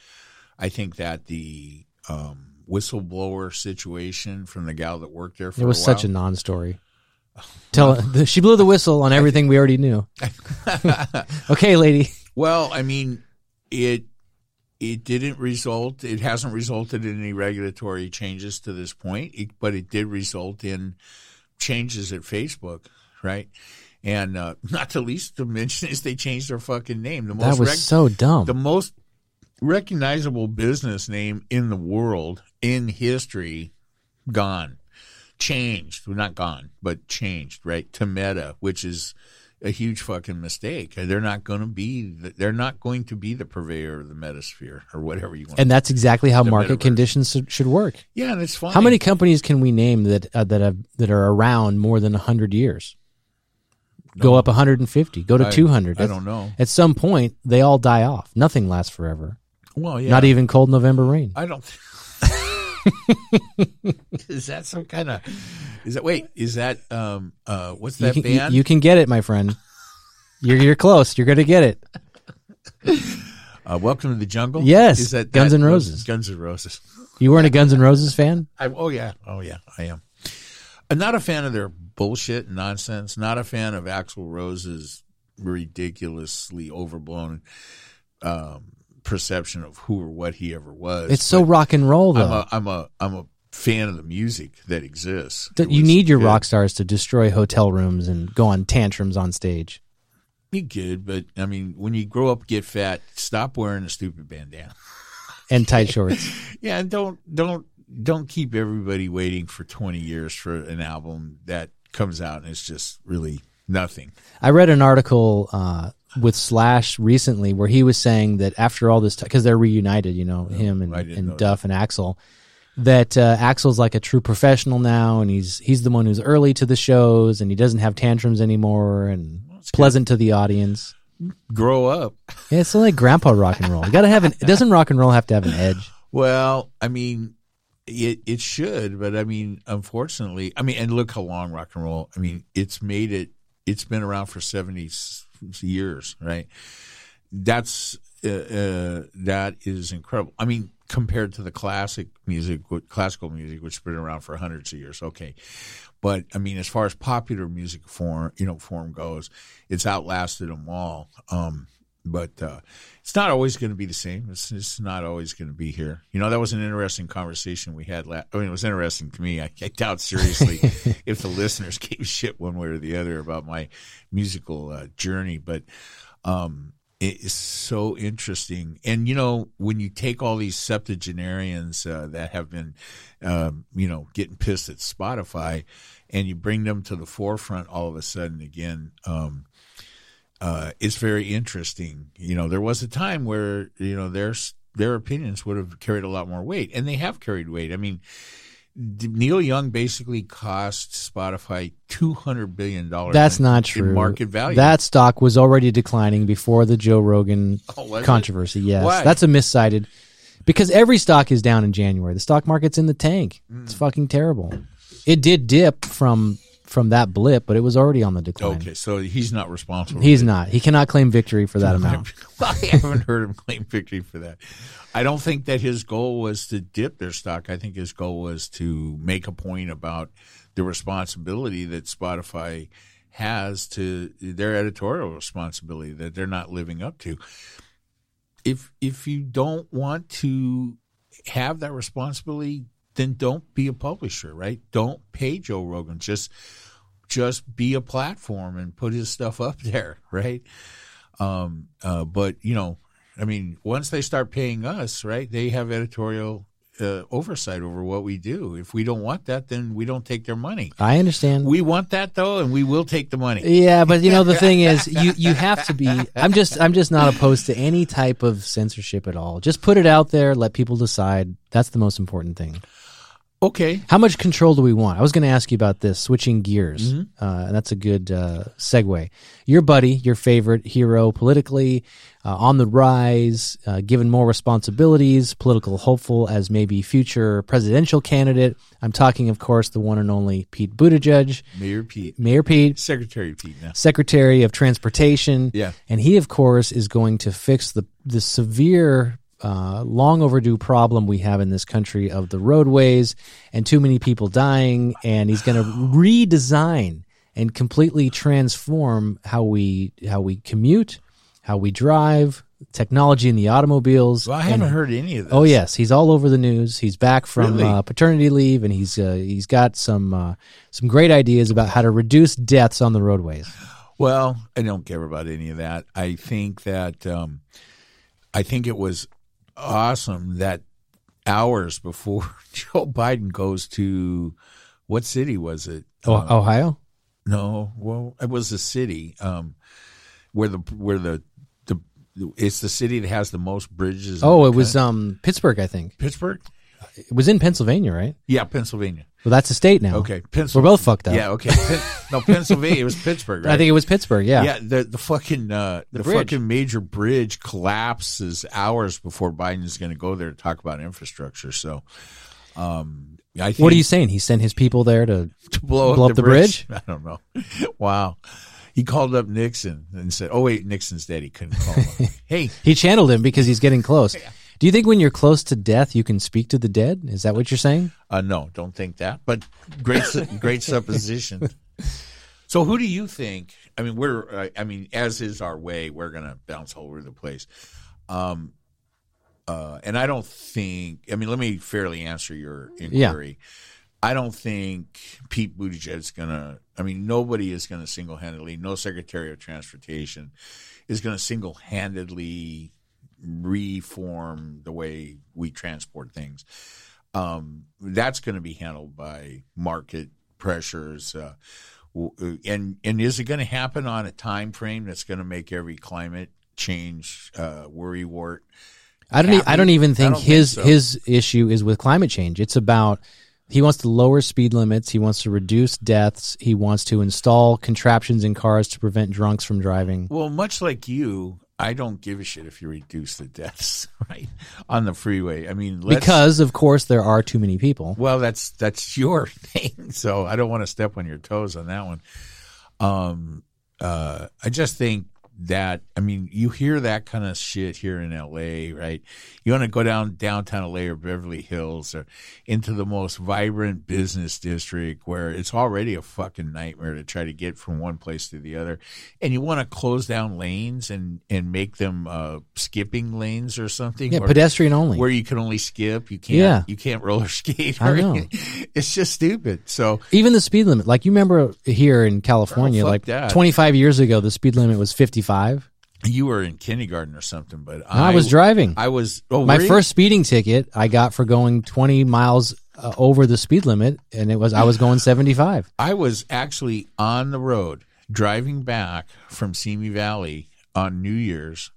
I think that the um, whistleblower situation from the gal that worked there for It was a such a non-story. Tell she blew the whistle on everything we already knew. okay, lady. Well, I mean, it it didn't result. It hasn't resulted in any regulatory changes to this point, it, but it did result in changes at Facebook, right? And uh, not the least to mention is they changed their fucking name. The most That was rec- so dumb. the most recognizable business name in the world in history gone changed well, not gone but changed right to meta which is a huge fucking mistake they're not going to be the, they're not going to be the purveyor of the metasphere or whatever you want and that's exactly how market metaverse. conditions should- should work. yeah and it's fine How many companies can we name that uh, that have that are around more than hundred years? Go up 150, go to I- 200. I don't know. At some point, they all die off. Nothing lasts forever. well yeah Not even cold November rain. i don't is that some kind of is that wait is that um uh what's You that can, you- band you can get it, my friend. You're you're close. You're gonna get it. Uh, Welcome to the Jungle. Yes, is that Guns that- N' Roses. Guns N' Roses. You weren't a Guns N' Roses fan? I, oh yeah, oh yeah, I am. I'm not a fan of their bullshit and nonsense. Not a fan of Axl Rose's ridiculously overblown um, perception of who or what he ever was. It's so rock and roll, I'm though. a, I'm a, I'm a fan of the music that exists. You need your good. rock stars to destroy hotel rooms and go on tantrums on stage. Be good, but I mean, when you grow up, get fat, stop wearing a stupid bandana. and tight shorts. Yeah, and don't don't don't keep everybody waiting for 20 years for an album that comes out and it's just really nothing. I read an article uh, with Slash recently where he was saying that after all this time, because they're reunited, you know, him and, and Duff and Axl, that uh, Axl's like a true professional now, and he's he's the one who's early to the shows, and he doesn't have tantrums anymore, and pleasant to the audience. Grow up. Yeah, it's like grandpa rock and roll. You gotta have an. Doesn't rock and roll have to have an edge? Well, I mean, it it should, but I mean, unfortunately, I mean, and look how long rock and roll. I mean, it's made it. It's been around for seventy years, right? That's uh, uh, that is incredible. I mean, compared to the classic music, classical music, which has been around for hundreds of years, okay. But I mean, as far as popular music form, you know, form goes, it's outlasted them all. Um, but uh, it's not always going to be the same. It's, it's not always going to be here. You know, that was an interesting conversation we had. Last, I mean, it was interesting to me. I, I doubt seriously if the listeners gave shit one way or the other about my musical uh, journey, but um, it is so interesting. And you know, when you take all these septuagenarians uh, that have been, um, you know, getting pissed at Spotify, and you bring them to the forefront all of a sudden again. Um, uh, it's very interesting. You know, there was a time where you know their their opinions would have carried a lot more weight, and they have carried weight. I mean, Neil Young basically cost Spotify two hundred billion dollars. That's in, not true. market value. That stock was already declining before the Joe Rogan oh, controversy. It? Yes, Why? that's a miscited. Because every stock is down in January. The stock market's in the tank. Mm. It's fucking terrible. It did dip from from that blip, but it was already on the decline. Okay, so he's not responsible. He's not. He cannot claim victory for that amount. I haven't heard him claim victory for that. I don't think that his goal was to dip their stock. I think his goal was to make a point about the responsibility that Spotify has to their editorial responsibility that they're not living up to. If if you don't want to have that responsibility, then don't be a publisher, right? Don't pay Joe Rogan. Just just be a platform and put his stuff up there, right? Um, uh, but you know, I mean, once they start paying us, right? They have editorial uh, oversight over what we do. If we don't want that, then we don't take their money. I understand. We want that though, and we will take the money. Yeah, but you know the thing is, you you have to be. I'm just I'm just not opposed to any type of censorship at all. Just put it out there, let people decide. That's the most important thing. Okay. How much control do we want? I was going to ask you about this, switching gears. Mm-hmm. Uh, and that's a good uh, segue. Your buddy, your favorite hero politically, uh, on the rise, uh, given more responsibilities, political hopeful as maybe future presidential candidate. I'm talking, of course, the one and only Pete Buttigieg. Mayor Pete. Mayor Pete. Secretary Pete now. Secretary of Transportation. Yeah. And he, of course, is going to fix the, the severe uh, long overdue problem we have in this country of the roadways and too many people dying. And he's going to redesign and completely transform how we how we commute, how we drive, technology in the automobiles. Well, I haven't and, heard any of this. Oh yes, he's all over the news. He's back from really? uh, paternity leave, and he's uh, he's got some uh, some great ideas about how to reduce deaths on the roadways. Well, I don't care about any of that. I think that um, I think it was awesome that hours before Joe Biden goes to what city was it? Oh, uh, Ohio? No, well, it was a city um, where the where the the it's the city that has the most bridges. Oh, it was um, Pittsburgh, I think. Pittsburgh. It was in Pennsylvania, right? Yeah, Pennsylvania. Well, that's a state now. Okay, We're both fucked up. Yeah, okay. no, Pennsylvania. It was Pittsburgh, right? I think it was Pittsburgh. Yeah. Yeah. The the fucking uh, the, the fucking major bridge collapses hours before Biden's going to go there to talk about infrastructure. So, um, I think, what are you saying? He sent his people there to, to blow, blow up, the, the bridge? bridge? I don't know. Wow. He called up Nixon and said, "Oh wait, Nixon's dead. He couldn't call him. hey, he channeled him because he's getting close." Yeah. Do you think when you're close to death, you can speak to the dead? Is that what you're saying? Uh, no, don't think that. But great, great supposition. So, who do you think? I mean, we're. I mean, as is our way, we're going to bounce all over the place. Um, uh, and I don't think. I mean, let me fairly answer your inquiry. Yeah. I don't think Pete Buttigieg is going to. I mean, nobody is going to single handedly. No Secretary of Transportation is going to single handedly reform the way we transport things. Um, that's going to be handled by market pressures. Uh, and and is it going to happen on a time frame that's going to make every climate change uh, worry wart? I don't. E- I don't even think don't his think so. his issue is with climate change. It's about he wants to lower speed limits. He wants to reduce deaths. He wants to install contraptions in cars to prevent drunks from driving. Well, much like you, I don't give a shit if you reduce the deaths right on the freeway. I mean, because of course there are too many people. Well, that's that's your thing, so I don't want to step on your toes on that one. Um, uh, I just think that I mean, you hear that kind of shit here in L.A., right? You want to go down downtown L.A. or Beverly Hills or into the most vibrant business district where it's already a fucking nightmare to try to get from one place to the other, and you want to close down lanes and and make them uh, skipping lanes or something. Yeah, or- pedestrian only. where you can only skip, you can't, Yeah. you can't roller skate. I know. It's just stupid. So Even the speed limit, like you remember here in California, Oh, like that. 25 years ago, the speed limit was 55. you were in kindergarten or something, but I, was driving. I was. Oh, My first speeding ticket I got for going 20 miles uh, over the speed limit, and it was I was going 75. I was actually on the road driving back from Simi Valley on New Year's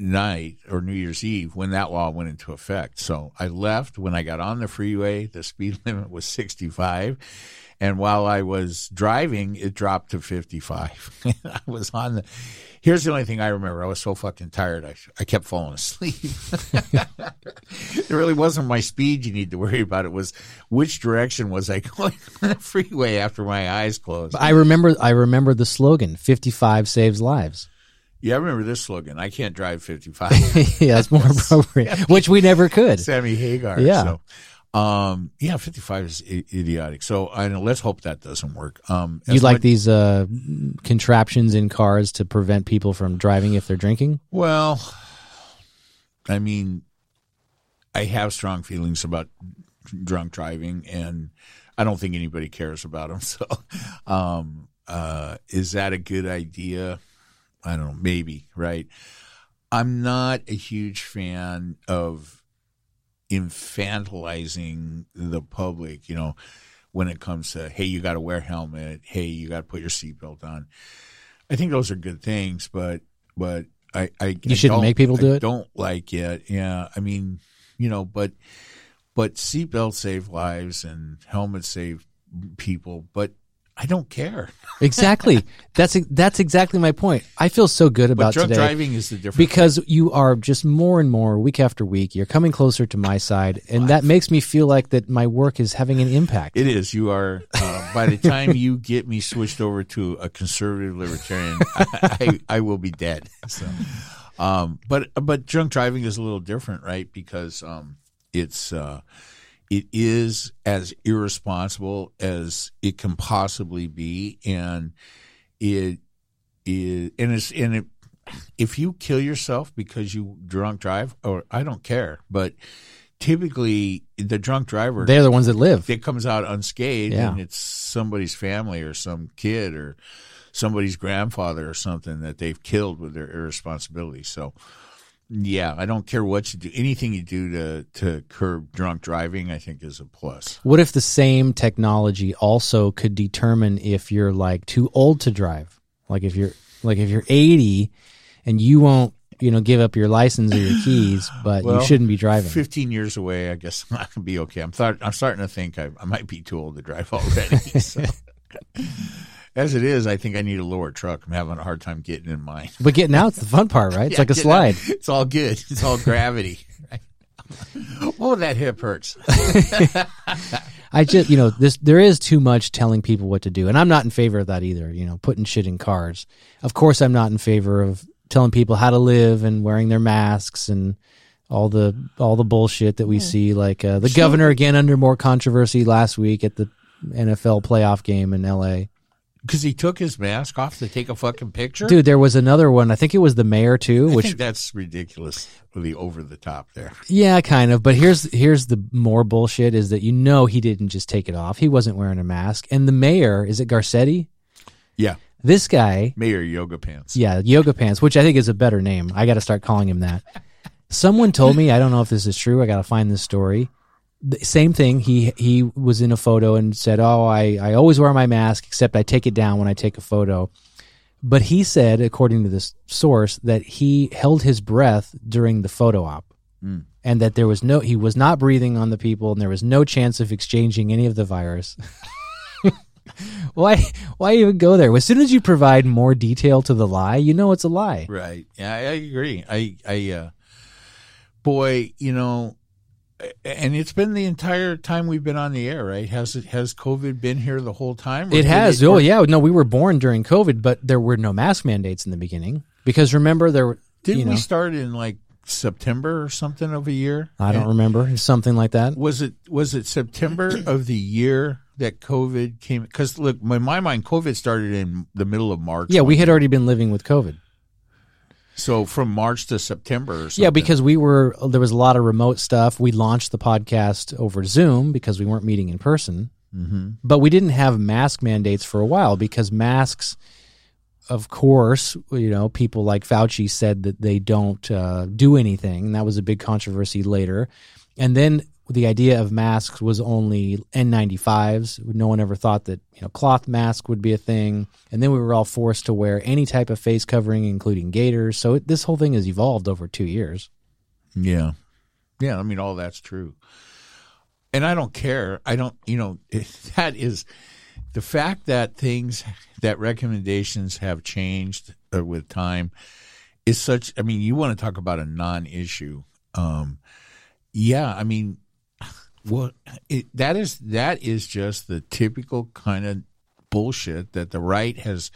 night or New Year's Eve when that law went into effect. So I left when I got on the freeway, the speed limit was 65. And while I was driving, it dropped to 55. I was on the, here's the only thing I remember. I was so fucking tired. I, I kept falling asleep. it really wasn't my speed you need to worry about. It was which direction was I going on the freeway after my eyes closed. I remember I remember the slogan 55 saves lives. Yeah, I remember this slogan. I can't drive 55. yeah, that's more appropriate, which we never could. Sammy Hagar. Yeah. So, um, yeah, 55 is I- idiotic. So I know, let's hope that doesn't work. Um, You like these uh, contraptions in cars to prevent people from driving if they're drinking? Well, I mean, I have strong feelings about drunk driving, and I don't think anybody cares about them. So, um, uh, is that a good idea? I don't know. Maybe right. I'm not a huge fan of infantilizing the public. You know, when it comes to hey, you got to wear a helmet. Hey, you got to put your seatbelt on. I think those are good things, but but I, I You I shouldn't make people do I it? Don't like it. Yeah, I mean, you know, but but seatbelts save lives and helmets save people, but I don't care. Exactly. that's that's exactly my point. I feel so good about But drunk today driving is the difference. because you are just more and more week after week. You're coming closer to my side, and that makes me feel like that my work is having an impact. It is. You are. Uh, by the time you get me switched over to a conservative libertarian, I, I, I will be dead. So, um, but but drunk driving is a little different, right? Because um, it's uh, it is as irresponsible as it can possibly be, and it is and it's and it. If you kill yourself because you drunk drive, or I don't care, but typically the drunk driver They're the ones that live. it comes out unscathed Yeah. and it's somebody's family or some kid or somebody's grandfather or something that they've killed with their irresponsibility. So yeah, I don't care what you do. Anything you do to to curb drunk driving, I think is a plus. What if the same technology also could determine if you're like too old to drive? Like if you're like if you're 80 and you won't, you know, give up your license or your keys, but Well, you shouldn't be driving. 15 years away, I guess I can be okay. I'm thought I'm starting to think I, I might be too old to drive already. So. As it is, I think I need a lower truck. I'm having a hard time getting in mine. But getting out's the fun part, right? It's Yeah, like a getting out- slide. It's all good. It's all gravity. Right? Oh, that hip hurts. I just, you know, this there is too much telling people what to do, and I'm not in favor of that either. You know, putting shit in cars. Of course, I'm not in favor of telling people how to live and wearing their masks and all the all the bullshit that we see. Like uh, the governor again under more controversy last week at the NFL playoff game in L.A. Because he took his mask off to take a fucking picture. Dude, there was another one. I think it was the mayor too, I which think that's ridiculous. Really over the top there. Yeah, kind of. But here's here's the more bullshit is that you know he didn't just take it off. He wasn't wearing a mask. And the mayor, is it Garcetti? Yeah, This guy, Mayor Yoga Pants. yeah, Yoga Pants, which I think is a better name. I got to start calling him that. Someone told me, I don't know if this is true. I got to find this story. The same thing. He he was in a photo and said, "Oh, I I always wear my mask except I take it down when I take a photo." But he said, according to this source, that he held his breath during the photo op and that there was no he was not breathing on the people and there was no chance of exchanging any of the virus why why even go there as soon as you provide more detail to the lie you know it's a lie Right. Yeah, I, I agree. I, I, uh, boy, you know, and it's been the entire time we've been on the air, right? Has it has COVID been here the whole time? It has. it- oh or yeah, no, we were born during COVID, but there were no mask mandates in the beginning because remember there were. Didn't you know, we start in like September or something of a year? I don't remember something like that. Was it was it September of the year that COVID came? Because look, in my mind, COVID started in the middle of March. Yeah, we had already been living with COVID. So from March to September. Or something. Yeah, because we were there was a lot of remote stuff. We launched the podcast over Zoom because we weren't meeting in person. Mm-hmm. But we didn't have mask mandates for a while because masks, of course, you know, people like Fauci said that they don't uh, do anything. And that was a big controversy later. And then the idea of masks was only N95s. No one ever thought that you know cloth mask would be a thing. And then we were all forced to wear any type of face covering, including gaiters. So it, this whole thing has evolved over two years. Yeah. Yeah, I mean all that's true. And I don't care. I don't, you know, that is the fact that things that recommendations have changed uh, with time is such I mean, you want to talk about a non-issue. Um yeah, I mean what it, that is that is just the typical kind of bullshit that the right has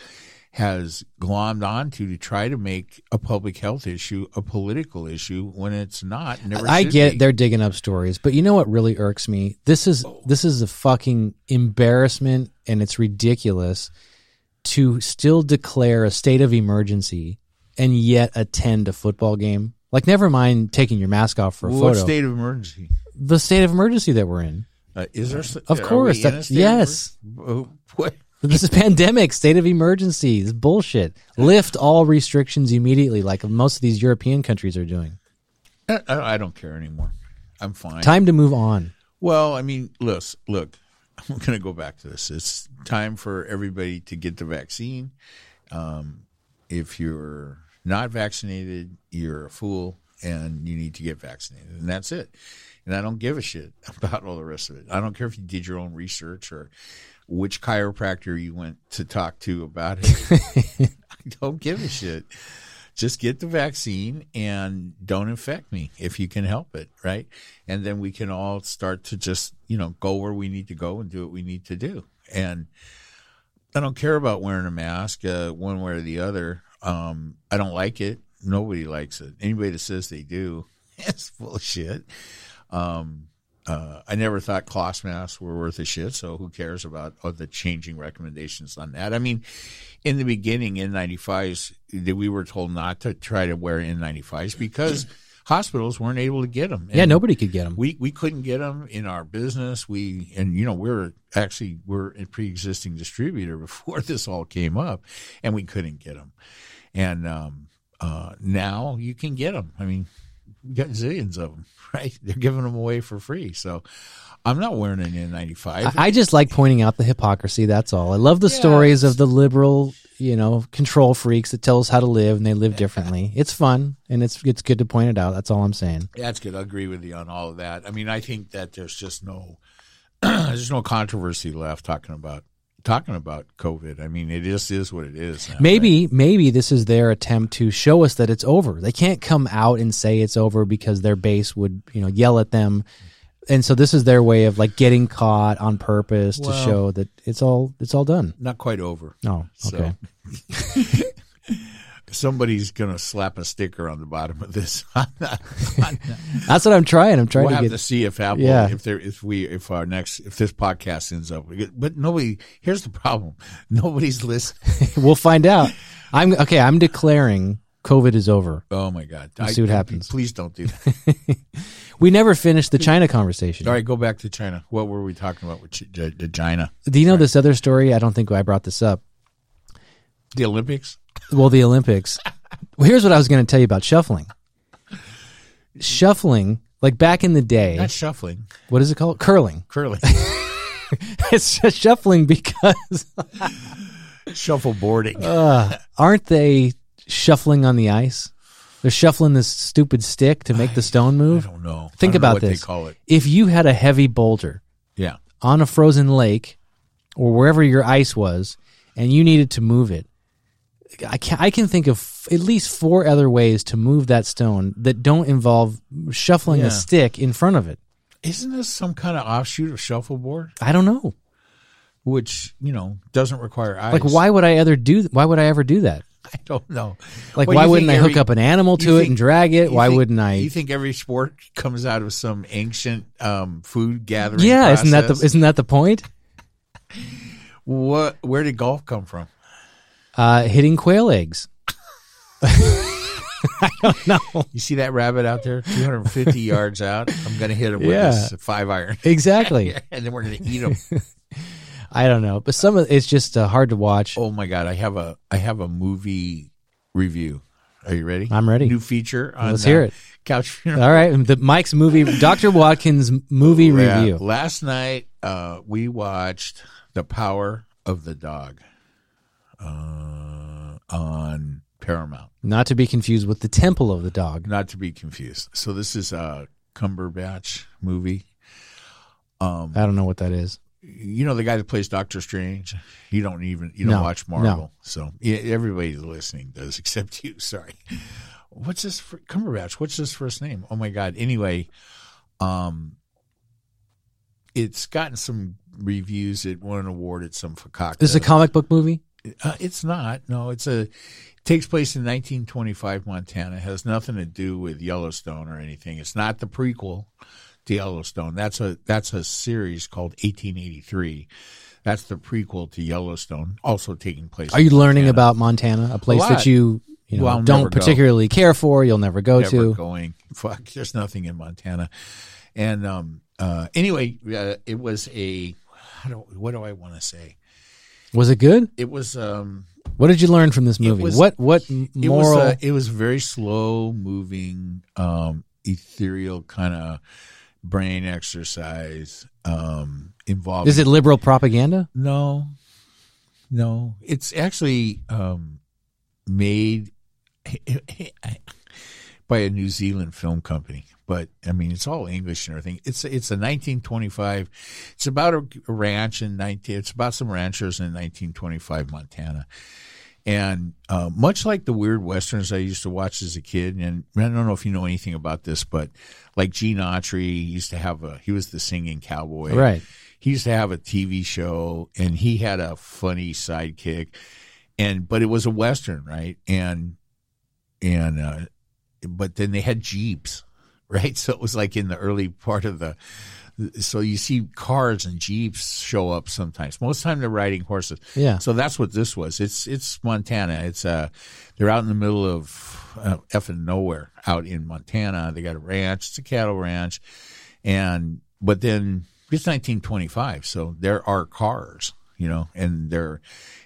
has glommed onto to try to make a public health issue a political issue when it's not. Never I get be. They're digging up stories, but you know what really irks me? This is oh. this is a fucking embarrassment, and it's ridiculous to still declare a state of emergency and yet attend a football game. Like, never mind taking your mask off for a photo. what photo. state of emergency? the state of emergency that we're in. Uh, is there? Of are course, we in that- state of yes. uh, What? This is pandemic, state of emergency. This is bullshit. Lift all restrictions immediately, like most of these European countries are doing. I, I don't care anymore. I'm fine. Time to move on. Well, I mean, look, look. I'm going to go back to this. It's time for everybody to get the vaccine. Um, if you're not vaccinated, you're a fool, and you need to get vaccinated, and that's it. And I don't give a shit about all the rest of it. I don't care if you did your own research or which chiropractor you went to talk to about it. I don't give a shit. Just get the vaccine and don't infect me if you can help it, right? And then we can all start to just, you know, go where we need to go and do what we need to do. And I don't care about wearing a mask uh, one way or the other. Um, I don't like it. Nobody likes it. Anybody that says they do, it's bullshit. Um, uh, I never thought cloth masks were worth a shit, so who cares about uh, the changing recommendations on that? I mean, in the beginning, N95s, that we were told not to try to wear N95s because hospitals weren't able to get them. Yeah, nobody could get them. We we couldn't get them in our business. We and you know we're actually we're a pre-existing distributor before this all came up, and we couldn't get them. And um, uh, now you can get them. I mean, we got zillions of them, right? They're giving them away for free. So I'm not wearing an N95. I just like pointing out the hypocrisy. That's all. I love the Yeah, stories of the liberal, you know, control freaks that tell us how to live and they live differently. It's fun and it's it's good to point it out. That's all I'm saying. Yeah, That's good. I agree with you on all of that. I mean, I think that there's just no there's no controversy left talking about talking about COVID. I mean, it just is what it is. Now, right? Maybe maybe this is their attempt to show us that it's over. They can't come out and say it's over because their base would, you know, yell at them. And so this is their way of like getting caught on purpose to show that it's all it's all done. not quite over. Oh, So- Somebody's gonna slap a sticker on the bottom of this. That's what I'm trying. I'm trying we'll to have get to see if Apple, Yeah. if there, if we, if our next, if this podcast ends up, but nobody. Here's the problem: nobody's listening. We'll find out. I'm okay. I'm declaring COVID is over. Oh my god! We'll see what happens. Please don't do that. We never finished the China conversation. All right, go back to China. What were we talking about with Ch- Ch- China? Do you know this other story? I don't think I brought this up. The Olympics. Well, the Olympics. well, here's what I was going to tell you about shuffling. Shuffling, like back in the day, Not shuffling, what is it called? Curling. curling, it's just shuffling because shuffleboarding. uh, aren't they shuffling on the ice? They're shuffling this stupid stick to make the stone move. I don't know. Think I don't know about what this. They call it. If you had a heavy boulder Yeah. on a frozen lake or wherever your ice was and you needed to move it I can, I can think of f- at least four other ways to move that stone that don't involve shuffling Yeah. a stick in front of it isn't this some kind of offshoot of shuffleboard, I don't know. which you know doesn't require eyes? Like, why would I ever do? Why would I ever do that? I don't know. Like, why wouldn't I think hook up an animal to it think- and drag it? Why think- wouldn't I? You think every sport comes out of some ancient um, food gathering? yeah, isn't that the isn't that the point? what? Where did golf come from? Uh, hitting quail eggs. I don't know. You see that rabbit out there, 250 yards out? I'm going to hit him with Yeah. this five iron, Exactly. and then we're going to eat him. I don't know, but some of it's just uh, hard to watch. oh my god, I have a I have a movie review. Are you ready? I'm ready. New feature on Let's hear uh, it. Couch. All right, the Mike's movie, Doctor Watkins movie Yeah. review. Last night, uh, we watched The Power of the Dog uh, on Paramount. Not to be confused with the Temple of the Dog. Not to be confused. So this is a Cumberbatch movie. Um, I don't know what that is. you know the guy that plays Doctor Strange. You don't even you don't No, watch Marvel, so yeah, everybody listening does except you. Sorry. What's this Cumberbatch? What's his first name? Oh my God. Anyway, um, it's gotten some reviews. It won an award at some Fakakta. This is a comic book movie. Uh, it's not. No, it's a. Takes place in 1925 Montana. It has nothing to do with Yellowstone or anything. It's not the prequel to Yellowstone. That's a that's a series called 1883. That's the prequel to Yellowstone, also taking place. Are you in learning about Montana, a place lot. that you you know Well, don't go. particularly care for? You'll never go Never to. going? Fuck, there's nothing in Montana. And um, uh, anyway, uh, it was a. Do, what do I want to say? Was it good? It was. Um, What did you learn from this movie? was- what what it moral? was uh, a, it was very slow moving um ethereal kind of brain exercise um involving is it liberal propaganda? no no it's actually um made by a New Zealand film company but I mean it's all English and everything it's it's a 1925 it's about a ranch in 19 it's about some ranchers in 1925 Montana and uh, much like the weird westerns I used to watch as a kid, and I don't know if you know anything about this, but like Gene Autry used to have a he was the singing cowboy, Right. He used to have a TV show, and he had a funny sidekick, and but it was a western, right? And and uh, but then they had jeeps, right? So it was like in the early part of the. So you see cars and jeeps show up sometimes. Most of the time they're riding horses. Yeah. So that's what this was. It's it's Montana. It's uh they're out in the middle of uh, effing nowhere out in Montana. They got a ranch. It's a cattle ranch, and but then it's 1925, so there are cars, you know, and there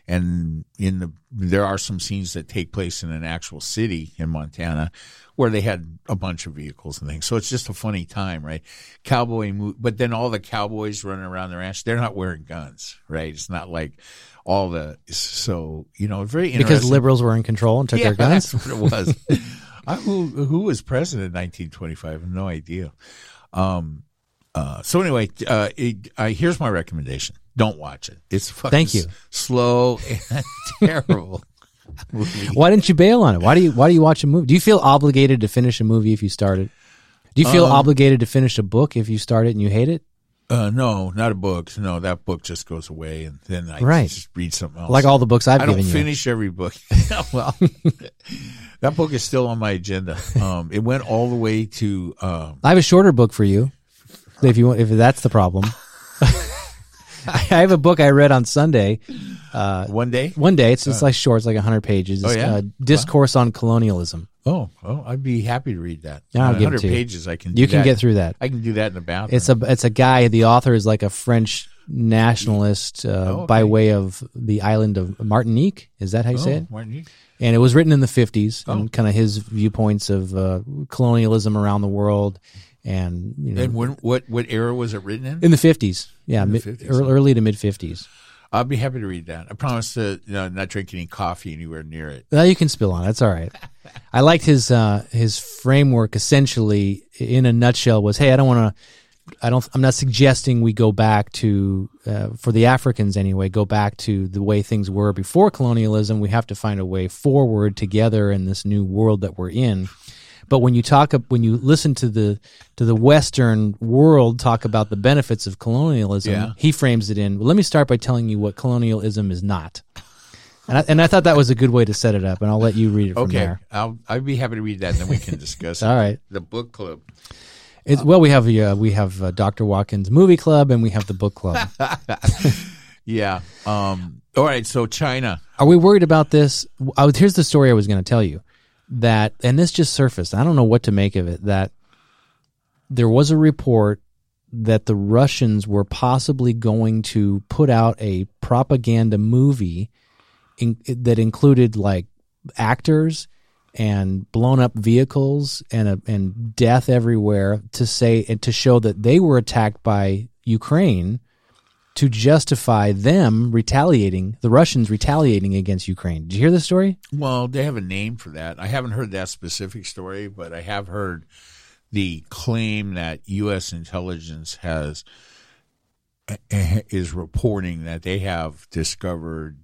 and in the there are some scenes that take place in an actual city in Montana where they had a bunch of vehicles and things. So it's just a funny time, right? Cowboy, mo- but then all the cowboys running around the ranch, they're not wearing guns, right? It's not like all the so you know very Because liberals were in control and took yeah, their guns. that's what it was. I, who who was president in 1925? I have no idea. Um, uh, so anyway, uh, it, uh, here's my recommendation: don't watch it. It's fucking Thank you. slow and terrible. Movie. Why didn't you bail on it? Why do you why do you watch a movie? Do you feel obligated to finish a movie if you start it? Do you feel Um, obligated to finish a book if you start it and you hate it? Uh, no, not a book. No, that book just goes away, and then I Right. just read something else. Like all the books I've I don't given you. finish every book. well, that book is still on my agenda. Um, it went all the way to um, I have a shorter book for you. If you want, if that's the problem. I have a book I read on Sunday. One day. One day, it's it's like short, it's like hundred pages. Oh, yeah? uh, Discourse on Colonialism. Oh, oh, I'd be happy to read that. Yeah, I'll give it 100 to you. pages. I can. Do You can that. get through that. I can do that in the bathroom. It's a it's a guy. The author is like a French nationalist uh, Oh, okay. by way of the island of Martinique. Is that how you oh, say it? weren't and it was written in the 50s Oh. and kind of his viewpoints of uh, colonialism around the world and you know And when, what what era was it written in? in the 50s yeah In the mid, 50s, early to mid 50s I'll be happy to read that. I promise to you know, not drink any coffee anywhere near it. well, you can spill on it that's all right i liked his uh, his framework essentially in a nutshell was hey i don't want to I don't. I'm not suggesting we go back to, uh, for the Africans anyway, go back to the way things were before colonialism. We have to find a way forward together in this new world that we're in. But when you talk, when you listen to the to the Western world talk about the benefits of colonialism, Yeah. he frames it in. Well, let me start by telling you what colonialism is not. And I, and I thought that was a good way to set it up, and I'll let you read it from Okay, there. I'll I'd be happy to read that, and then we can discuss it. All right. The book club. It's, well, we have uh, we have uh, Dr. Watkins movie club, and we have the book club. Yeah. Um. All right. So China. Are we worried about this? I was, here's the story I was going to tell you that, and this just surfaced. I don't know what to make of it. That there was a report that the Russians were possibly going to put out a propaganda movie in, that included like actors and blown up vehicles and a, and death everywhere to say and to show that they were attacked by Ukraine to justify them retaliating, the Russians retaliating against Ukraine. Did you hear this story? Well, they have a name for that. I haven't heard that specific story, but I have heard the claim that U.S. intelligence has eh, is reporting that they have discovered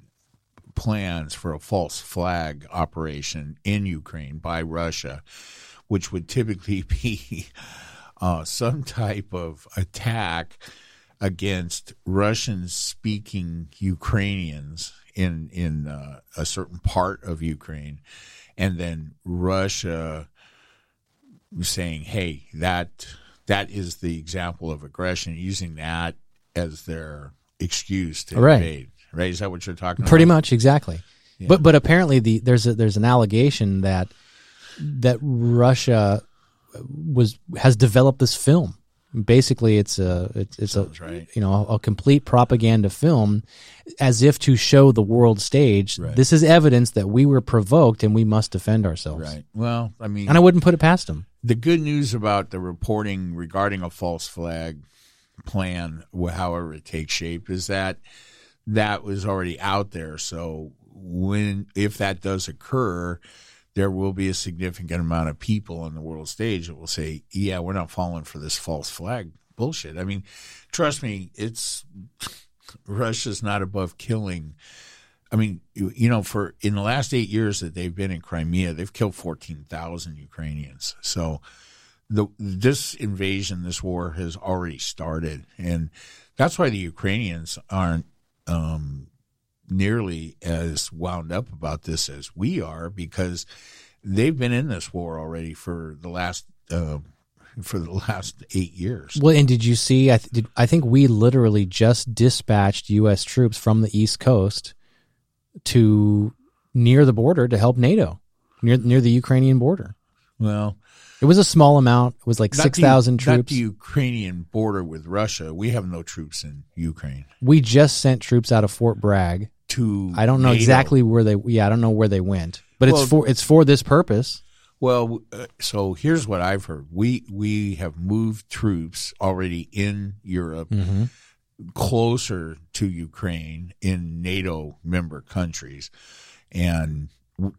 plans for a false flag operation in Ukraine by Russia, which would typically be uh, some type of attack against Russian speaking Ukrainians in in uh, a certain part of Ukraine, and then Russia saying, "Hey, that that is the example of aggression," using that as their excuse to Right. invade. Right? Is that what you're talking Pretty about? Pretty much, exactly. But but apparently the there's a, there's an allegation that that Russia was has developed this film. Basically, it's a it's, it's a right. you know a complete propaganda film, as if to show the world stage Right. this is evidence that we were provoked and we must defend ourselves. Right. Well, I mean, And I wouldn't put it past them. the good news about the reporting regarding a false flag plan, however it takes shape, is that that was already out there. So when if that does occur, there will be a significant amount of people on the world stage that will say, "Yeah, we're not falling for this false flag bullshit." I mean, trust me, it's Russia's not above killing. I mean, you, you know, for in the last eight years that they've been in Crimea, they've killed fourteen thousand Ukrainians. So, the this invasion, this war has already started, and that's why the Ukrainians aren't um, nearly as wound up about this as we are, because they've been in this war already for the last uh, for the last eight years. Well, and did you see? I, th- did, I think we literally just dispatched U.S. troops from the East Coast to near the border to help NATO, near near the Ukrainian border. Well, It was a small amount. It was like not six thousand Not troops. the Ukrainian border with Russia. We have no troops in Ukraine. we just sent troops out of Fort Bragg. To I don't know NATO. exactly where they. Yeah, I don't know where they went, but Well- it's for it's for this purpose. Well, uh, so here's what I've heard. We we have moved troops already in Europe Mm-hmm. closer to Ukraine in NATO member countries, and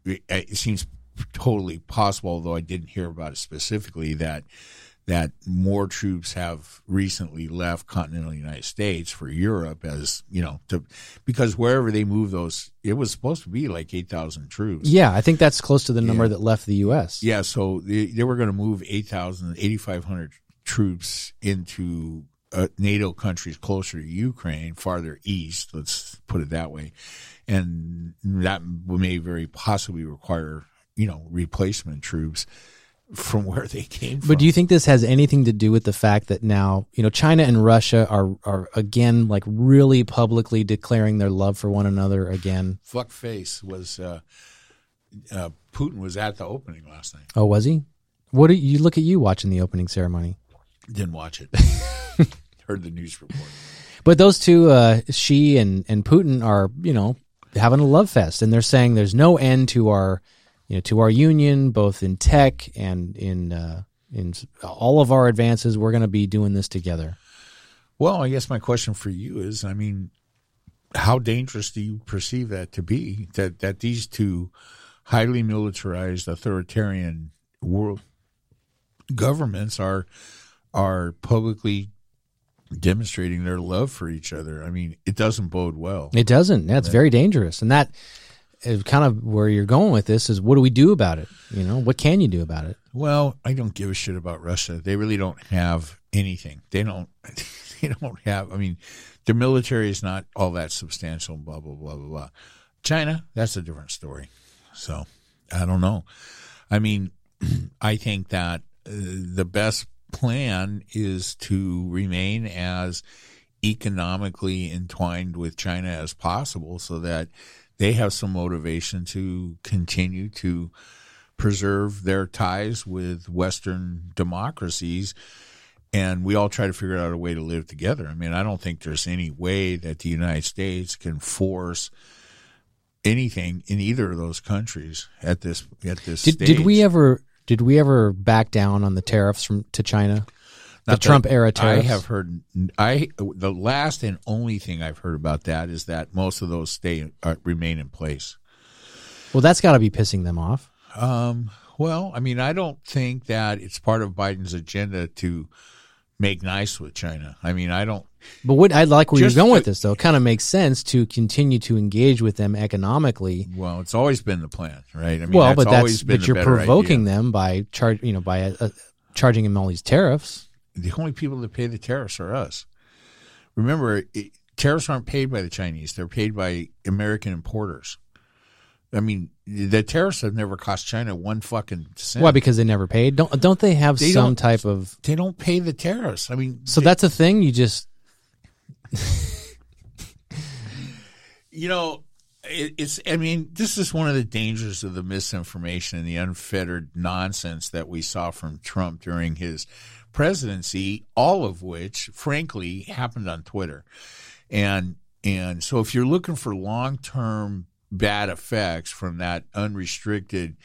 it seems totally possible. Although I didn't hear about it specifically, that that more troops have recently left continental United States for Europe, as you know, to because wherever they move those, it was supposed to be like eight thousand troops. Yeah, I think that's close to the number Yeah. that left the U.S. Yeah, so they, they were going to move 8,000, 8,500 troops into uh, NATO countries closer to Ukraine, farther east, let's put it that way. And that may very possibly require, you know, replacement troops from where they came from. But do you think this has anything to do with the fact that now, you know, China and Russia are are again like really publicly declaring their love for one another again? Fuck face was, uh, uh, Putin was at the opening last night. Oh, was he? What do you look at you watching the opening ceremony? Didn't watch it. Heard the news report. But those two, uh, Xi and and Putin, are you know having a love fest, and they're saying there's no end to our, you know, to our union, both in tech and in uh, in all of our advances. We're going to be doing this together. Well, I guess my question for you is, I mean, how dangerous do you perceive that to be? That that these two highly militarized authoritarian world governments are are publicly demonstrating their love for each other. I mean, it doesn't bode well. It doesn't. That's very dangerous, and that kind of where you're going with this. Is what do we do about it? You know, what can you do about it? Well, I don't give a shit about Russia. They really don't have anything. They don't. They don't have. I mean, their military is not all that substantial. Blah blah blah blah blah. China, that's a different story. So I don't know. I mean, I think that uh, the best plan is to remain as economically entwined with China as possible, so that they have some motivation to continue to preserve their ties with Western democracies. And we all try to figure out a way to live together. I mean, I don't think there's any way that the United States can force anything in either of those countries at this at this Did, stage. did we ever did we ever back down on the tariffs from to China? Not the Trump era I have heard. I the last and only thing I've heard about that is that most of those stay uh, remain in place. Well, that's got to be pissing them off. Um, well, I mean, I don't think that it's part of Biden's agenda to make nice with China. I mean, I don't. But what I like where you're going with this, though. It kind of makes sense to continue to engage with them economically. Well, it's always been the plan, right? I mean, well, that's but always that's been but you're provoking idea. them by charge, you know, by uh, charging them all these tariffs. The only people that pay the tariffs are us. Remember, it, tariffs aren't paid by the Chinese; they're paid by American importers. I mean, the tariffs have never cost China one fucking cent. Why? Because they never paid. Don't don't they have They some don't- type of? they don't pay the tariffs. I mean, So that's a thing. You just you know, it, it's. I mean, this is one of the dangers of the misinformation and the unfettered nonsense that we saw from Trump during his presidency. All of which, frankly, happened on Twitter, and and so if you're looking for long term bad effects from that unrestricted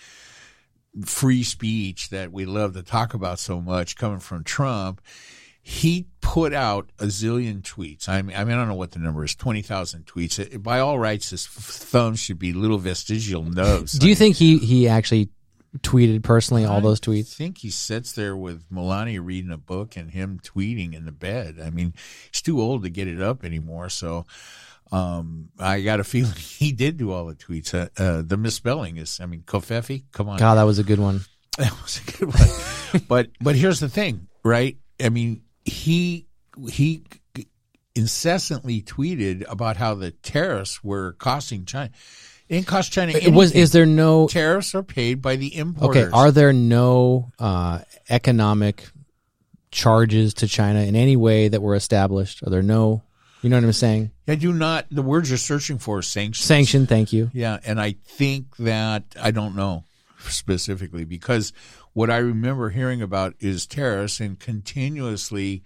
free speech that we love to talk about so much coming from Trump, he put out a zillion tweets. I mean, I mean, I don't know what the number is, 20,000 tweets. By all rights, his thumb should be little vestigial nose. do you think he he actually tweeted personally all those tweets. I think he sits there with Melania reading a book and him tweeting in the bed. I mean, he's too old to get it up anymore. So, um, I got a feeling he did do all the tweets. Uh, uh, the misspelling is, I mean, covfefe, come on. God, that was a good one. That was a good one. but but here's the thing, right? I mean, he he incessantly tweeted about how the tariffs were costing China. It didn't cost China It was. Is there no? tariffs are paid by the importers. Okay. Are there no uh, economic charges to China in any way that were established? Are there no? You know what I'm saying? I do not. The words you're searching for is sanctions. Sanction. Thank you. Yeah, and I think that I don't know specifically because what I remember hearing about is tariffs and continuously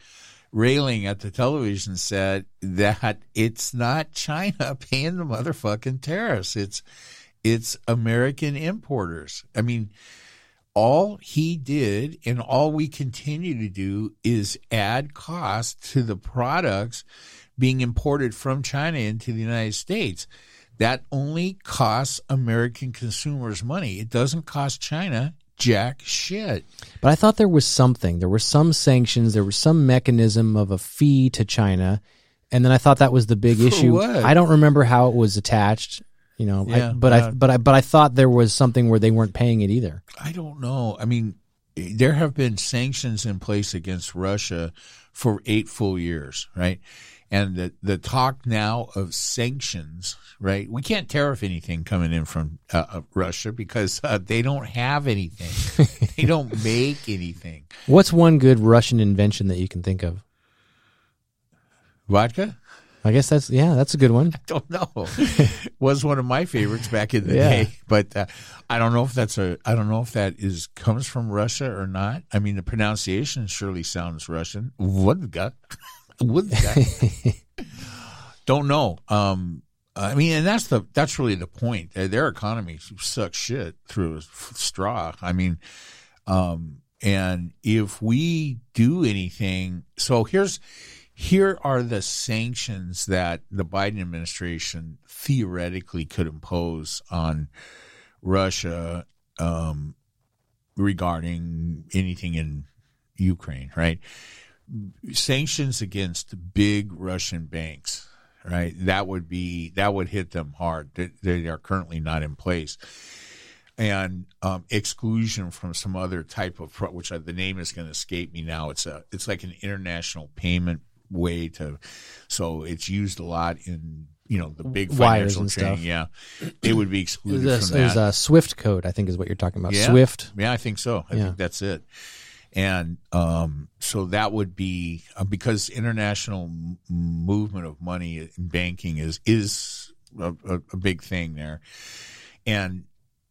railing at the television set that it's not China paying the motherfucking tariffs. It's it's American importers. I mean, all he did and all we continue to do is add cost to the products being imported from China into the United States. That only costs American consumers money. It doesn't cost China jack shit. But I thought there was something. There were some sanctions. There was some mechanism of a fee to China, and then I thought that was the big For issue. what? I don't remember how it was attached. You know, I- Yeah, but I uh, but I but I thought there was something where they weren't paying it either. I don't know. I mean, there have been sanctions in place against Russia for eight full years, right? And the the talk now of sanctions, right? We can't tariff anything coming in from uh, uh, Russia because uh, they don't have anything. they don't make anything. What's one good Russian invention that you can think of? Vodka? I guess that's yeah, that's a good one. I don't know. was one of my favorites back in the Yeah. day, but uh, I don't know if that's a. I don't know if that is comes from Russia or not. I mean, the pronunciation surely sounds Russian. Vodka, vodka. don't know. Um, I mean, and that's the that's really the point. Their economy sucks shit through a straw. I mean, um, and if we do anything, so here's here are the sanctions that the Biden administration theoretically could impose on Russia um, regarding anything in Ukraine, right? Sanctions against big Russian banks, right? That would be that would hit them hard. They, they are currently not in place. and um, exclusion from some other type of pro- which I, the name is going to escape me now. It's a it's like an international payment way to, so it's used a lot in you know the big Wires financial and chain. stuff. Yeah, it would be excluded There's, from there's that. a Swift code, I think, is what you're talking about. Yeah. Swift. Yeah, I think so. I Yeah. think that's it. And um, so that would be uh, because international m- movement of money in banking is is a, a, a big thing there, and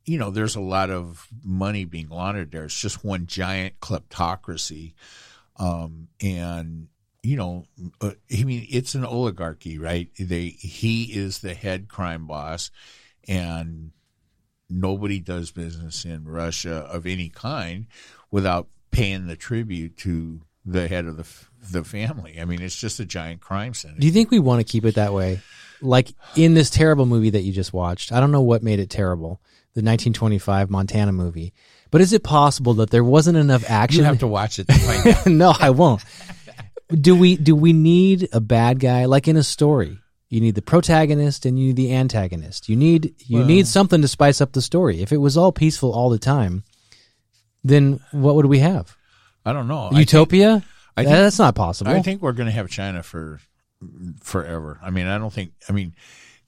you know there's a lot of money being laundered there. It's just one giant kleptocracy, um, and you know, uh, I mean, it's an oligarchy, right? They he is the head crime boss, and nobody does business in Russia of any kind without paying the tribute to the head of the the family. I mean, it's just a giant crime scene. Do you think we want to keep it that way? Like in this terrible movie that you just watched, I don't know what made it terrible, the 1925 Montana movie. But is it possible that there wasn't enough action? You have to watch it to find out. no, I won't. Do we do we need a bad guy like in a story? You need the protagonist and you need the antagonist. You need you need something to spice up the story. If it was all peaceful all the time, then what would we have? I don't know. I think- Utopia? I think- That's not possible. I think we're going to have China for forever. I mean, I don't think. I mean,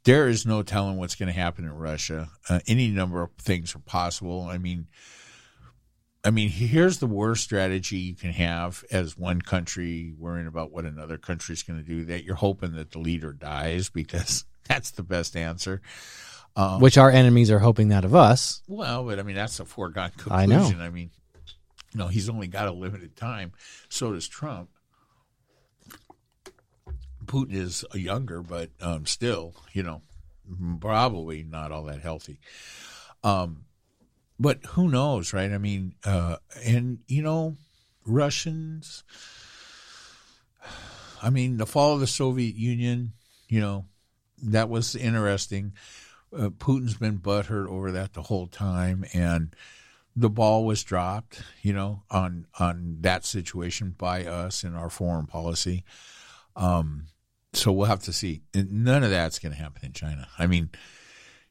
there is no telling what's going to happen in Russia. Uh, any number of things are possible. I mean, I mean, here's the worst strategy you can have as one country worrying about what another country is going to do. That you're hoping that the leader dies because that's the best answer. Which our enemies are hoping that of us. Well, but I mean, that's a foregone I know. conclusion. I, mean, you know, he's only got a limited time. So does Trump. Putin is younger, but um, still, you know, probably not all that healthy. Um, but who knows, right? I mean, uh, and you know, Russians. I mean, the fall of the Soviet Union, you know, that was interesting. Uh, Putin's been butthurt over that the whole time, and the ball was dropped, you know, on on that situation by us in our foreign policy. Um, so we'll have to see. None of that's going to happen in China. I mean,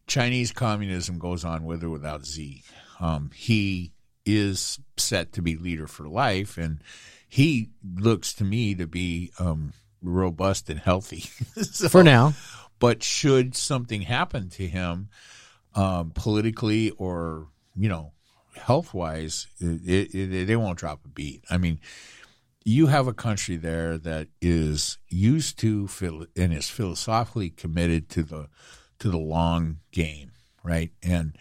Chinese communism goes on with or without Xi. Um, he is set to be leader for life, and he looks to me to be um, robust and healthy. So- For now. But should something happen to him um, politically or you know health wise they won't drop a beat. I mean you have a country there that is used to and is philosophically committed to the to the long game right? And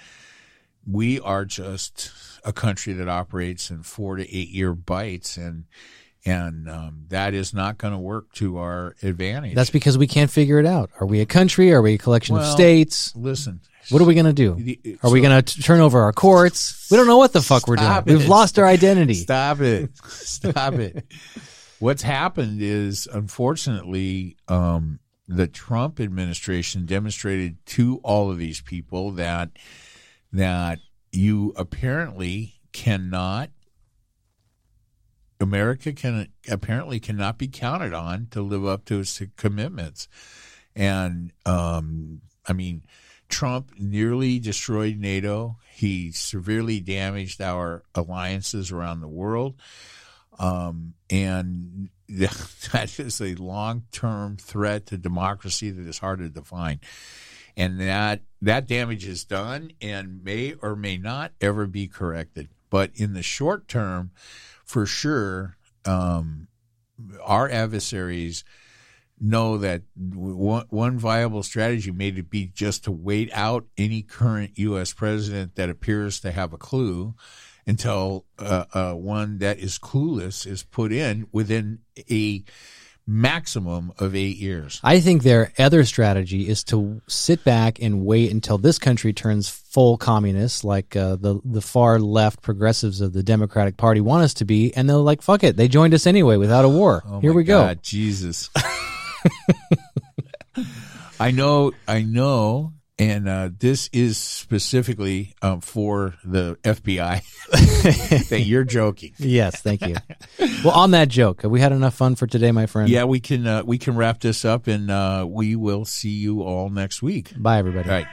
we are just a country that operates in four to eight year bites and and um, that is not going to work to our advantage That's because we can't figure it out. Are we a country? Are we a collection of states? listen What are we going to do? The- Are we going to turn over our courts? We don't know what the fuck we're doing. Stop We've lost our identity. Stop it. Stop it. What's happened is, unfortunately, um, the Trump administration demonstrated to all of these people that that you apparently cannot America can apparently cannot be counted on to live up to its commitments. And um, I mean, Trump nearly destroyed NATO. He severely damaged our alliances around the world. Um, and that is a long term threat to democracy that is hard to define. And that that damage is done and may or may not ever be corrected. But in the short term, for sure, um, our adversaries know that one, viable strategy may be just to wait out any current U.S. president that appears to have a clue until uh, uh, one that is clueless is put in within a maximum of eight years. I think their other strategy is to sit back and wait until this country turns full communist, like uh, the the far left progressives of the Democratic Party want us to be, and they'll like fuck it. They joined us anyway without a war. Oh Here we go. Jesus. I know, I know, and uh, this is specifically um, for the FBI that you're joking. Yes, thank you. well, on that joke, have we had enough fun for today, my friend? Yeah, we can uh, we can wrap this up, and uh, we will see you all next week. Bye, everybody. All right.